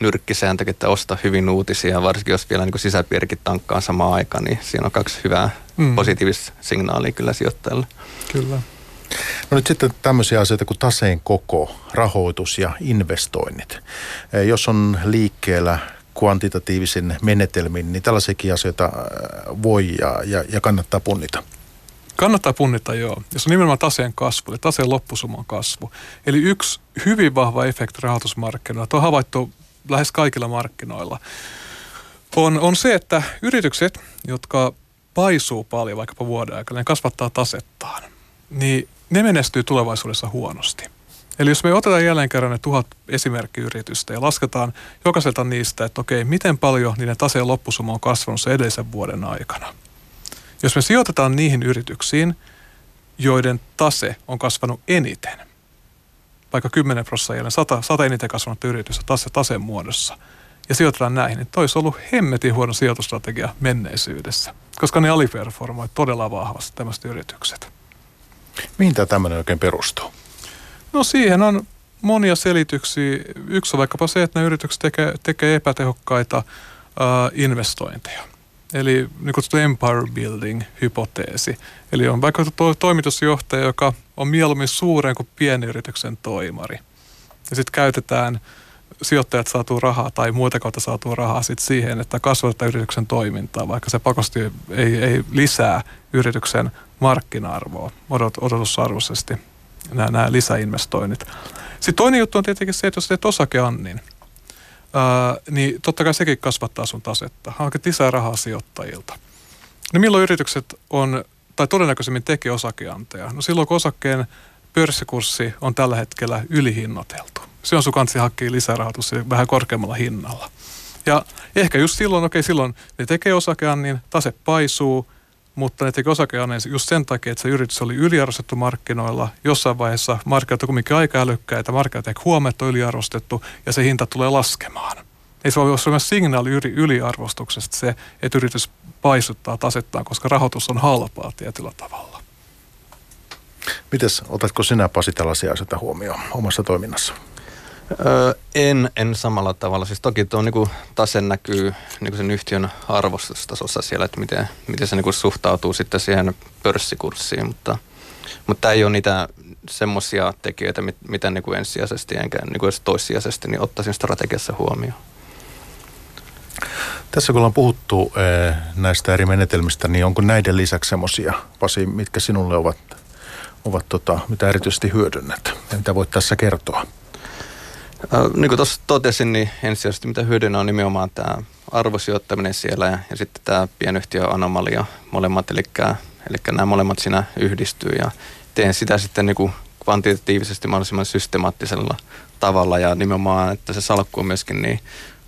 nyrkkisääntö, että osta hyvin uutisia, varsinkin jos vielä niin sisäpiirikin tankkaa samaan aikaan, niin siinä on kaksi hyvää mm. positiivista signaalia kyllä sijoittajalle. Kyllä. No nyt sitten tämmöisiä asioita kuin taseen koko, rahoitus ja investoinnit. Jos on liikkeellä kvantitatiivisin menetelmin, niin tällaisiakin asioita eh, voi ja, ja, ja kannattaa punnita. Kannattaa punnita, joo. Ja se on nimenomaan taseen kasvu, eli taseen loppusuman kasvu. Eli yksi hyvin vahva efekti rahoitusmarkkinoilla, on havaittu lähes kaikilla markkinoilla, on, on se, että yritykset, jotka paisuu paljon vaikkapa vuoden aikana, ne kasvattaa tasettaan, niin ne menestyy tulevaisuudessa huonosti. Eli jos me otetaan jälleen kerran ne tuhat esimerkkiyritystä ja lasketaan jokaiselta niistä, että okei, miten paljon niiden taseen loppusumma on kasvanut se edellisen vuoden aikana. Jos me sijoitetaan niihin yrityksiin, joiden tase on kasvanut eniten, vaikka 10 prosenttia, 100, 100 eniten kasvanutta yritystä tase, taseen muodossa, ja sijoitetaan näihin, niin toi ollut hemmetin huono sijoitusstrategia menneisyydessä, koska ne aliperformoi todella vahvasti tämmöiset yritykset. Mihin tämä tämmöinen oikein perustuu? No siihen on monia selityksiä. Yksi on vaikkapa se, että ne yritykset tekee, tekee epätehokkaita uh, investointeja. Eli niin kutsuttu empire building-hypoteesi. Eli on vaikka to- toimitusjohtaja, joka on mieluummin suuren kuin pieni yrityksen toimari. Ja sitten käytetään sijoittajat saatuu rahaa tai muuta kautta saatuu rahaa sit siihen, että kasvatetaan yrityksen toimintaa, vaikka se pakosti ei, ei lisää yrityksen markkina-arvoa odot, odotusarvoisesti nämä, nämä lisäinvestoinnit. Sitten toinen juttu on tietenkin se, että jos teet osakeannin, ää, niin totta kai sekin kasvattaa sun tasetta. Hankit lisää rahaa sijoittajilta. No milloin yritykset on, tai todennäköisemmin tekee osakeanteja? No silloin, kun osakkeen pörssikurssi on tällä hetkellä ylihinnoiteltu. Se on sun kansi hakkii lisärahoitus vähän korkeammalla hinnalla. Ja ehkä just silloin, okei silloin ne tekee osakeannin, tase paisuu, mutta ne teki osakeannin just sen takia, että se yritys oli yliarvostettu markkinoilla. Jossain vaiheessa markkinat on kuitenkin aika älykkäitä, markkinat ehkä on yliarvostettu ja se hinta tulee laskemaan. Ei se voi olla myös signaali yli, yliarvostuksesta se, että yritys paisuttaa tasettaan, koska rahoitus on halpaa tietyllä tavalla. Mites, otatko sinä Pasi tällaisia asioita huomioon omassa toiminnassa? Öö, en, en samalla tavalla. Siis toki tuo niin tase näkyy niin sen yhtiön arvostustasossa siellä, että miten, miten se niin suhtautuu sitten siihen pörssikurssiin, mutta, mutta tämä ei ole niitä semmoisia tekijöitä, mit, mitä niin kuin ensisijaisesti enkä niin kuin toissijaisesti niin ottaisin strategiassa huomioon. Tässä kun ollaan puhuttu näistä eri menetelmistä, niin onko näiden lisäksi semmoisia, Pasi, mitkä sinulle ovat, ovat tota, mitä erityisesti hyödynnät ja mitä voit tässä kertoa? Niin kuin tuossa totesin, niin ensisijaisesti mitä hyödynnä on nimenomaan tämä arvosijoittaminen siellä ja, ja sitten tämä pienyhtiöanomalia molemmat, eli, eli nämä molemmat siinä yhdistyy ja teen sitä sitten niin kuin kvantitatiivisesti mahdollisimman systemaattisella tavalla ja nimenomaan, että se salkku on myöskin niin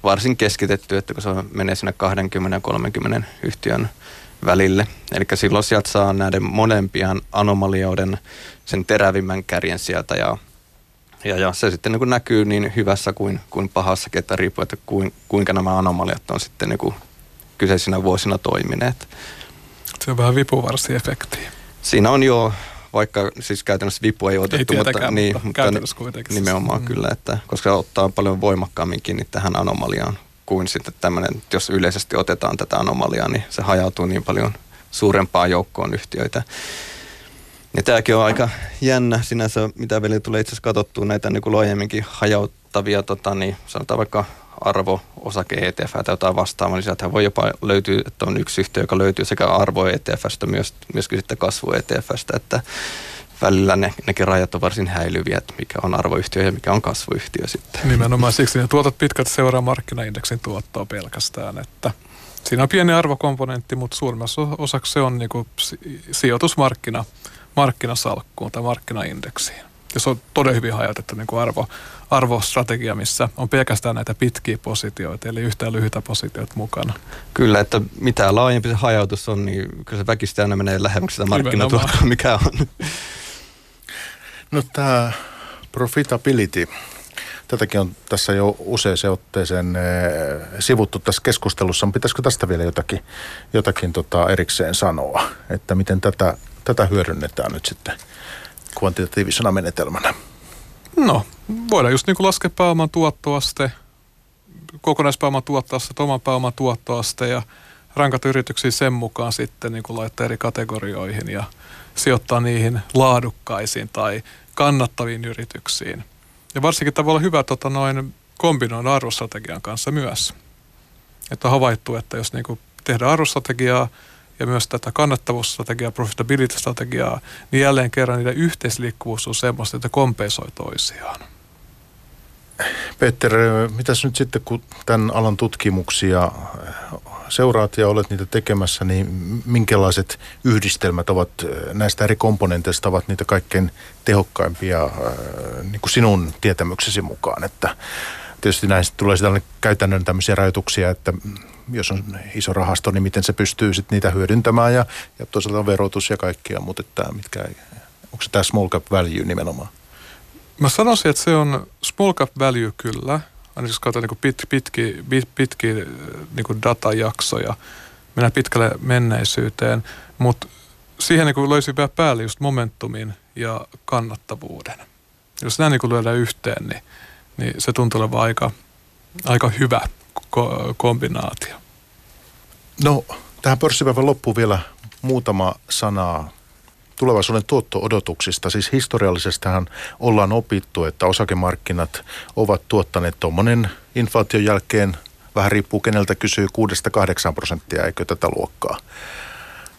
varsin keskitetty, että kun se menee sinne 20 30 yhtiön välille. Eli silloin sieltä saa näiden molempien anomalioiden sen terävimmän kärjen sieltä ja ja, ja se sitten niin näkyy niin hyvässä kuin, kuin pahassa, että riippuu, että kuin, kuinka nämä anomaliat on sitten niin kyseisinä vuosina toimineet. Se on vähän vipuvarsiefekti. Siinä on jo, vaikka siis käytännössä vipu ei otettu, ei mutta, niin, mutta, mutta nimenomaan mm. kyllä, että, koska ottaa paljon voimakkaammin kiinni tähän anomaliaan kuin sitten tämmöinen, jos yleisesti otetaan tätä anomaliaa, niin se hajautuu niin paljon suurempaan joukkoon yhtiöitä. Ja tämäkin on aika jännä sinänsä, mitä vielä tulee itse asiassa katsottua näitä niin kuin laajemminkin hajauttavia, tota, niin sanotaan vaikka arvo, osake ETF tai jotain vastaavaa, niin sieltä voi jopa löytyä, että on yksi yhtiö, joka löytyy sekä arvo ETFstä, myös, myöskin sitten kasvu ETFstä, että välillä ne, nekin rajat on varsin häilyviä, että mikä on arvoyhtiö ja mikä on kasvuyhtiö sitten. Nimenomaan siksi ne tuotot pitkät seuraa markkinaindeksin tuottoa pelkästään, että siinä on pieni arvokomponentti, mutta suurimmassa osaksi se on niin sijoitusmarkkina markkinasalkkuun tai markkinaindeksiin. Ja se on todella hyvin hajautettu niin kuin arvo, arvostrategia, missä on pelkästään näitä pitkiä positioita, eli yhtään lyhyitä positioita mukana. Kyllä, että mitä laajempi se hajautus on, niin kyllä se väkistä aina menee lähemmäksi sitä markkinatuottoa, mikä on. No tämä profitability, tätäkin on tässä jo usein otteeseen eh, sivuttu tässä keskustelussa. Pitäisikö tästä vielä jotakin, jotakin tota erikseen sanoa, että miten tätä tätä hyödynnetään nyt sitten kvantitatiivisena menetelmänä? No, voidaan just niin kuin laskea pääoman tuottoaste, kokonaispääoman tuottoaste, oman pääoman tuottoaste ja rankata yrityksiä sen mukaan sitten niin kuin laittaa eri kategorioihin ja sijoittaa niihin laadukkaisiin tai kannattaviin yrityksiin. Ja varsinkin tämä voi olla hyvä tota, noin kombinoida arvostrategian kanssa myös. Että on havaittu, että jos niin kuin tehdään arvostrategiaa, ja myös tätä kannattavuusstrategiaa, profitability-strategiaa, niin jälleen kerran niiden yhteisliikkuvuus on semmoista, että kompensoi toisiaan. Peter, mitäs nyt sitten, kun tämän alan tutkimuksia seuraat ja olet niitä tekemässä, niin minkälaiset yhdistelmät ovat näistä eri komponenteista ovat niitä kaikkein tehokkaimpia niin kuin sinun tietämyksesi mukaan, että tietysti näistä tulee tällainen käytännön tämmöisiä rajoituksia, että jos on iso rahasto, niin miten se pystyy sitten niitä hyödyntämään ja, ja toisaalta on verotus ja kaikkia, mutta että mitkä, onko se tämä small cap value nimenomaan? Mä sanoisin, että se on small cap value kyllä, aina jos katsotaan niin pit, pitki, pit, pitki niin datajaksoja, mennään pitkälle menneisyyteen, mutta siihen niin löysi vielä päälle just momentumin ja kannattavuuden. Jos nämä niin lyödään yhteen, niin, niin se tuntuu olevan aika, aika hyvä ko- kombinaatio. No, tähän pörssipäivän loppuun vielä muutama sana tulevaisuuden tuotto-odotuksista. Siis historiallisestahan ollaan opittu, että osakemarkkinat ovat tuottaneet tuommoinen inflaation jälkeen, vähän riippuu keneltä kysyy, 6-8 prosenttia, eikö tätä luokkaa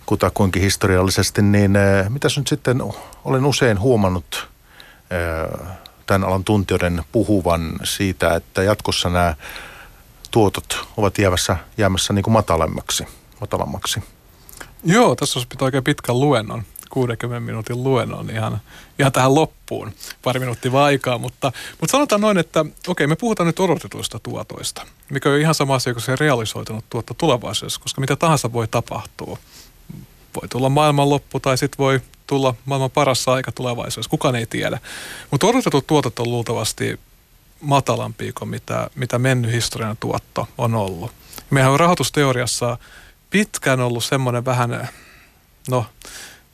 kutakuinkin historiallisesti, niin äh, mitäs nyt sitten olen usein huomannut äh, tämän alan tuntijoiden puhuvan siitä, että jatkossa nämä tuotot ovat jäämässä, jäämässä niin kuin matalammaksi, matalammaksi. Joo, tässä olisi pitää oikein pitkän luennon. 60 minuutin luennon ihan, ihan tähän loppuun. Pari minuuttia vaan aikaa, mutta, mutta sanotaan noin, että okei, me puhutaan nyt odotetuista tuotoista, mikä on ihan sama asia kuin se realisoitunut tuotto tulevaisuudessa, koska mitä tahansa voi tapahtua. Voi tulla maailmanloppu tai sitten voi tulla maailman paras aika tulevaisuudessa, kukaan ei tiedä. Mutta odotetut tuotot on luultavasti matalampia kuin mitä, mitä mennyt historian tuotto on ollut. Meidän on rahoitusteoriassa pitkään ollut semmoinen vähän, no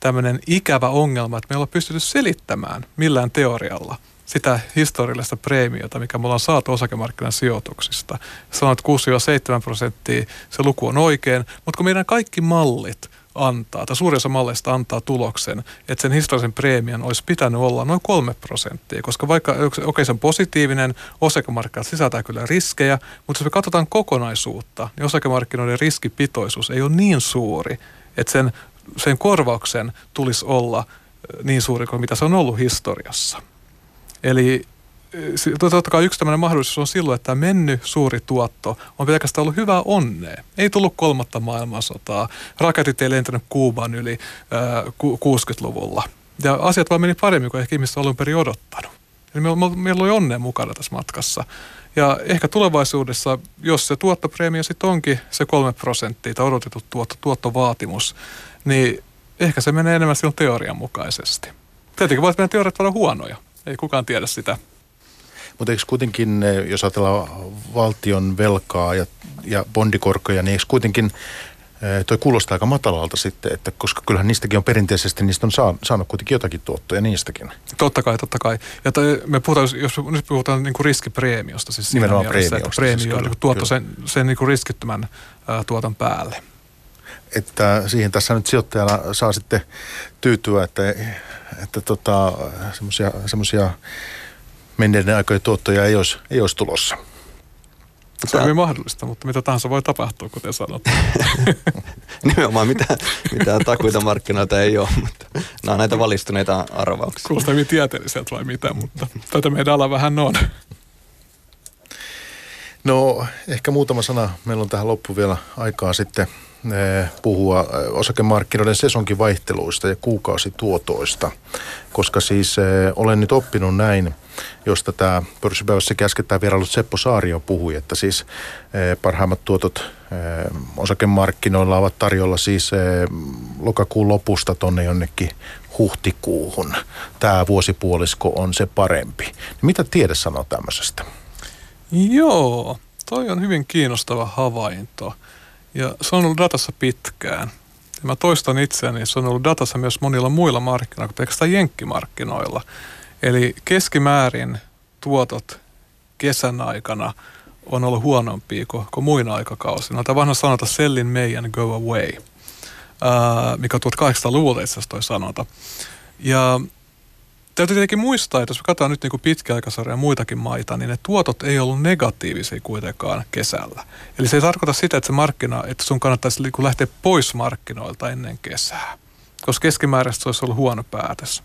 tämmöinen ikävä ongelma, että me ei olla pystytty selittämään millään teorialla sitä historiallista preemiota, mikä me ollaan saatu osakemarkkinan sijoituksista. Sanoit 6-7 prosenttia, se luku on oikein, mutta kun meidän kaikki mallit antaa, tai suurin osa malleista antaa tuloksen, että sen historiallisen preemian olisi pitänyt olla noin kolme prosenttia, koska vaikka, okei okay, se on positiivinen, osakemarkkinat sisältää kyllä riskejä, mutta jos me katsotaan kokonaisuutta, niin osakemarkkinoiden riskipitoisuus ei ole niin suuri, että sen, sen korvauksen tulisi olla niin suuri kuin mitä se on ollut historiassa. Eli totta kai yksi tämmöinen mahdollisuus on silloin, että mennyt suuri tuotto on pelkästään ollut hyvää onnea. Ei tullut kolmatta maailmansotaa. Raketit ei lentänyt Kuuban yli äh, 60-luvulla. Ja asiat vaan meni paremmin kuin ehkä ihmiset alun perin odottanut. Eli meillä, meillä oli onnea mukana tässä matkassa. Ja ehkä tulevaisuudessa, jos se tuottopreemio sitten onkin se kolme prosenttia tai odotettu tuotto, tuottovaatimus, niin ehkä se menee enemmän silloin teorian mukaisesti. Tietenkin voi, että meidän teoriat olla huonoja. Ei kukaan tiedä sitä. Mutta eikö kuitenkin, eh, jos ajatellaan valtion velkaa ja, ja bondikorkoja, niin eikö kuitenkin eh, toi kuulostaa aika matalalta sitten, että koska kyllähän niistäkin on perinteisesti, niistä on saanut kuitenkin jotakin tuottoja niistäkin. Totta kai, totta kai. Ja toi, me puhutaan, jos nyt puhutaan niin kuin riskipreemiosta, siis Nimenomaan preemiosta. Että preemio siis kyllä, tuotto kyllä. sen, sen niin kuin riskittömän ää, tuoton päälle. Että siihen tässä nyt sijoittajana saa sitten tyytyä, että, että tota, semmoisia menneiden aikojen tuottoja ei olisi, ei olisi tulossa. Se on hyvin mahdollista, mutta mitä tahansa voi tapahtua, kuten sanot. [LAUGHS] Nimenomaan mitään, mitään takuita markkinoita ei ole, mutta nämä on näitä valistuneita arvauksia. Kuulostaa hyvin tieteelliseltä vai mitä, mutta tätä meidän ala vähän on. No ehkä muutama sana. Meillä on tähän loppu vielä aikaa sitten puhua eh, osakemarkkinoiden sesonkivaihteluista ja kuukausituotoista, koska siis eh, olen nyt oppinut näin, josta tämä pörssipäivässä käskettää vierailut Seppo Saario puhui, että siis parhaimmat tuotot osakemarkkinoilla ovat tarjolla siis lokakuun lopusta tonne jonnekin huhtikuuhun. Tämä vuosipuolisko on se parempi. Mitä tiede sanoo tämmöisestä? Joo, toi on hyvin kiinnostava havainto. Ja se on ollut datassa pitkään. Ja mä toistan itseäni, se on ollut datassa myös monilla muilla markkinoilla pelkästään jenkkimarkkinoilla. Eli keskimäärin tuotot kesän aikana on ollut huonompia kuin, kuin muina aikakausina. Tämä vanha sanota sell in May and go away, uh, mikä on 1800-luvulta itse asiassa toi sanota. Ja Täytyy tietenkin muistaa, että jos me katsotaan nyt niin pitkäaikaisarjoja ja muitakin maita, niin ne tuotot ei ollut negatiivisia kuitenkaan kesällä. Eli se ei tarkoita sitä, että se markkina, että sun kannattaisi niin lähteä pois markkinoilta ennen kesää. Koska keskimääräisesti se olisi ollut huono päätös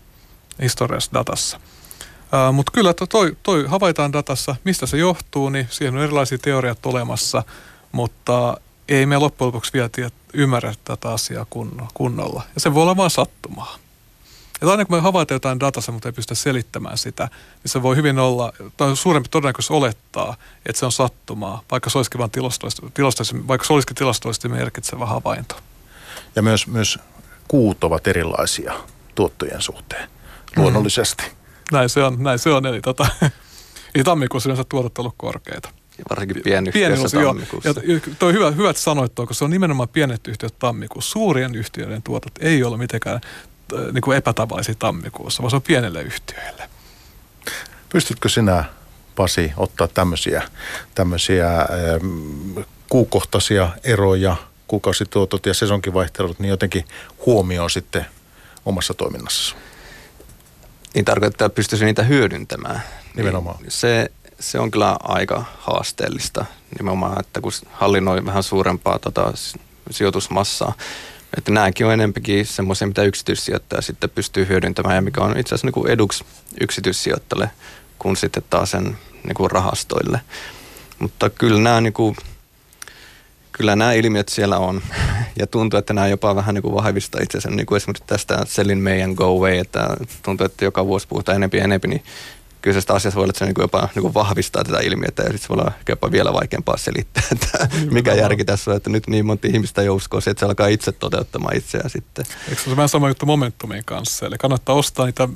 historiallisessa datassa. Uh, Mutta kyllä toi, toi havaitaan datassa, mistä se johtuu, niin siihen on erilaisia teoriat olemassa, mutta ei me loppujen lopuksi vielä tiedä, ymmärrä tätä asiaa kunnolla. Ja se voi olla vain sattumaa. Ja aina kun me havaitaan jotain datassa, mutta ei pystytä selittämään sitä, niin se voi hyvin olla, tai suurempi todennäköisyys olettaa, että se on sattumaa, vaikka se olisikin vain tilastoisesti, vaikka se olisikin tilastoisesti merkitsevä havainto. Ja myös, myös kuut ovat erilaisia tuottojen suhteen, luonnollisesti. Mm. Näin se on, näin se on. Eli tota, [LAUGHS] Ei tammikuussa yleensä tuotot ollut korkeita. Ja varsinkin pienyhtiöissä joo. tammikuussa. Ja toi hyvä, hyvä, että sanoit tuo, koska se on nimenomaan pienet yhtiöt tammikuussa. Suurien yhtiöiden tuotot ei ole mitenkään niin kuin epätavallisia tammikuussa, vaan se on pienelle yhtiöille. Pystytkö sinä, Pasi, ottaa tämmöisiä, tämmöisiä ähm, kuukohtaisia eroja, kuukausituotot ja sesonkivaihtelut, niin jotenkin huomioon sitten omassa toiminnassa? Niin tarkoittaa, että pystyisi niitä hyödyntämään. Nimenomaan. Niin se, se on kyllä aika haasteellista nimenomaan, että kun hallinnoi vähän suurempaa tota, sijoitusmassaa, että nämäkin on enempikin semmoisia, mitä yksityissijoittaja sitten pystyy hyödyntämään ja mikä on itse asiassa niin eduksi yksityissijoittajalle kuin sitten taas sen niin kuin rahastoille. Mutta kyllä nämä, niin kuin, kyllä nämä ilmiöt siellä on ja tuntuu, että nämä jopa vähän niin kuin vahvistaa asiassa, niin kuin esimerkiksi tästä Selin meidän Go Away, että tuntuu, että joka vuosi puhutaan enempi ja enempi, niin kyseisestä asiasta voi olla, että se niin jopa niin vahvistaa tätä ilmiötä ja sitten se voi olla jopa vielä vaikeampaa selittää, [LAUGHS] että mikä järki tässä on, että nyt niin monta ihmistä jo uskoo että se alkaa itse toteuttamaan itseään sitten. Eikö se ole vähän sama juttu Momentumin kanssa? Eli kannattaa ostaa niitä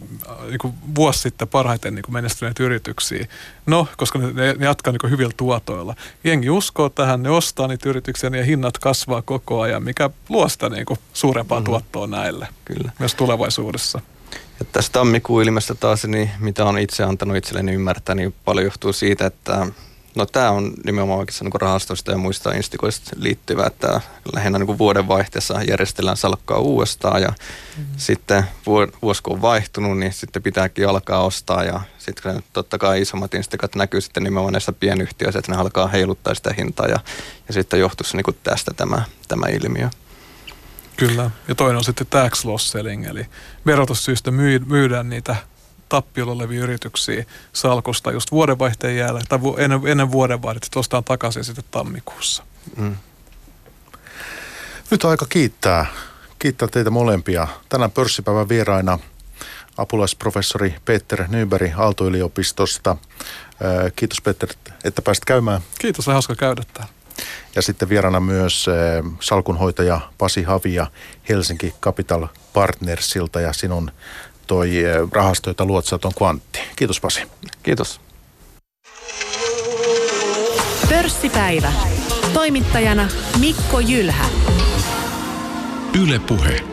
niin kuin vuosi sitten parhaiten niin kuin menestyneitä yrityksiä. No, koska ne, ne, jatkaa niin hyvillä tuotoilla. Jengi uskoo tähän, ne ostaa niitä yrityksiä, niin hinnat kasvaa koko ajan, mikä luo sitä niin kuin suurempaa mm-hmm. tuottoa näille. Kyllä. Myös tulevaisuudessa. Ja tästä tammikuun ilmestä taas, niin mitä on itse antanut itselleni ymmärtää, niin paljon johtuu siitä, että no tämä on nimenomaan oikeastaan niin rahastoista ja muista instikoista liittyvä, että lähinnä niin vuoden vaihteessa järjestellään salkkaa uudestaan ja mm-hmm. sitten vuosi kun on vaihtunut, niin sitten pitääkin alkaa ostaa ja sitten totta kai isommat instikat näkyy sitten nimenomaan näissä pienyhtiöissä, että ne alkaa heiluttaa sitä hintaa ja, ja sitten johtuisi niin tästä tämä, tämä ilmiö. Kyllä, ja toinen on sitten tax loss selling, eli verotussyistä myydään niitä tappiolla olevia yrityksiä salkusta just vuodenvaihteen jälkeen, tai ennen, ennen vuodenvaihdetta, että ostaa takaisin sitten tammikuussa. Mm. Nyt on aika kiittää, kiittää teitä molempia. Tänään pörssipäivän vieraina apulaisprofessori Peter Nyberg Aalto-yliopistosta. Kiitos Peter, että pääsit käymään. Kiitos, hauska käydä täällä. Ja sitten vieraana myös eh, salkunhoitaja Pasi Havia Helsinki Capital Partnersilta ja sinun toi eh, rahasto, jota luotsat on Kvantti. Kiitos Pasi. Kiitos. Pörssipäivä. Toimittajana Mikko Jylhä. Yle Puhe.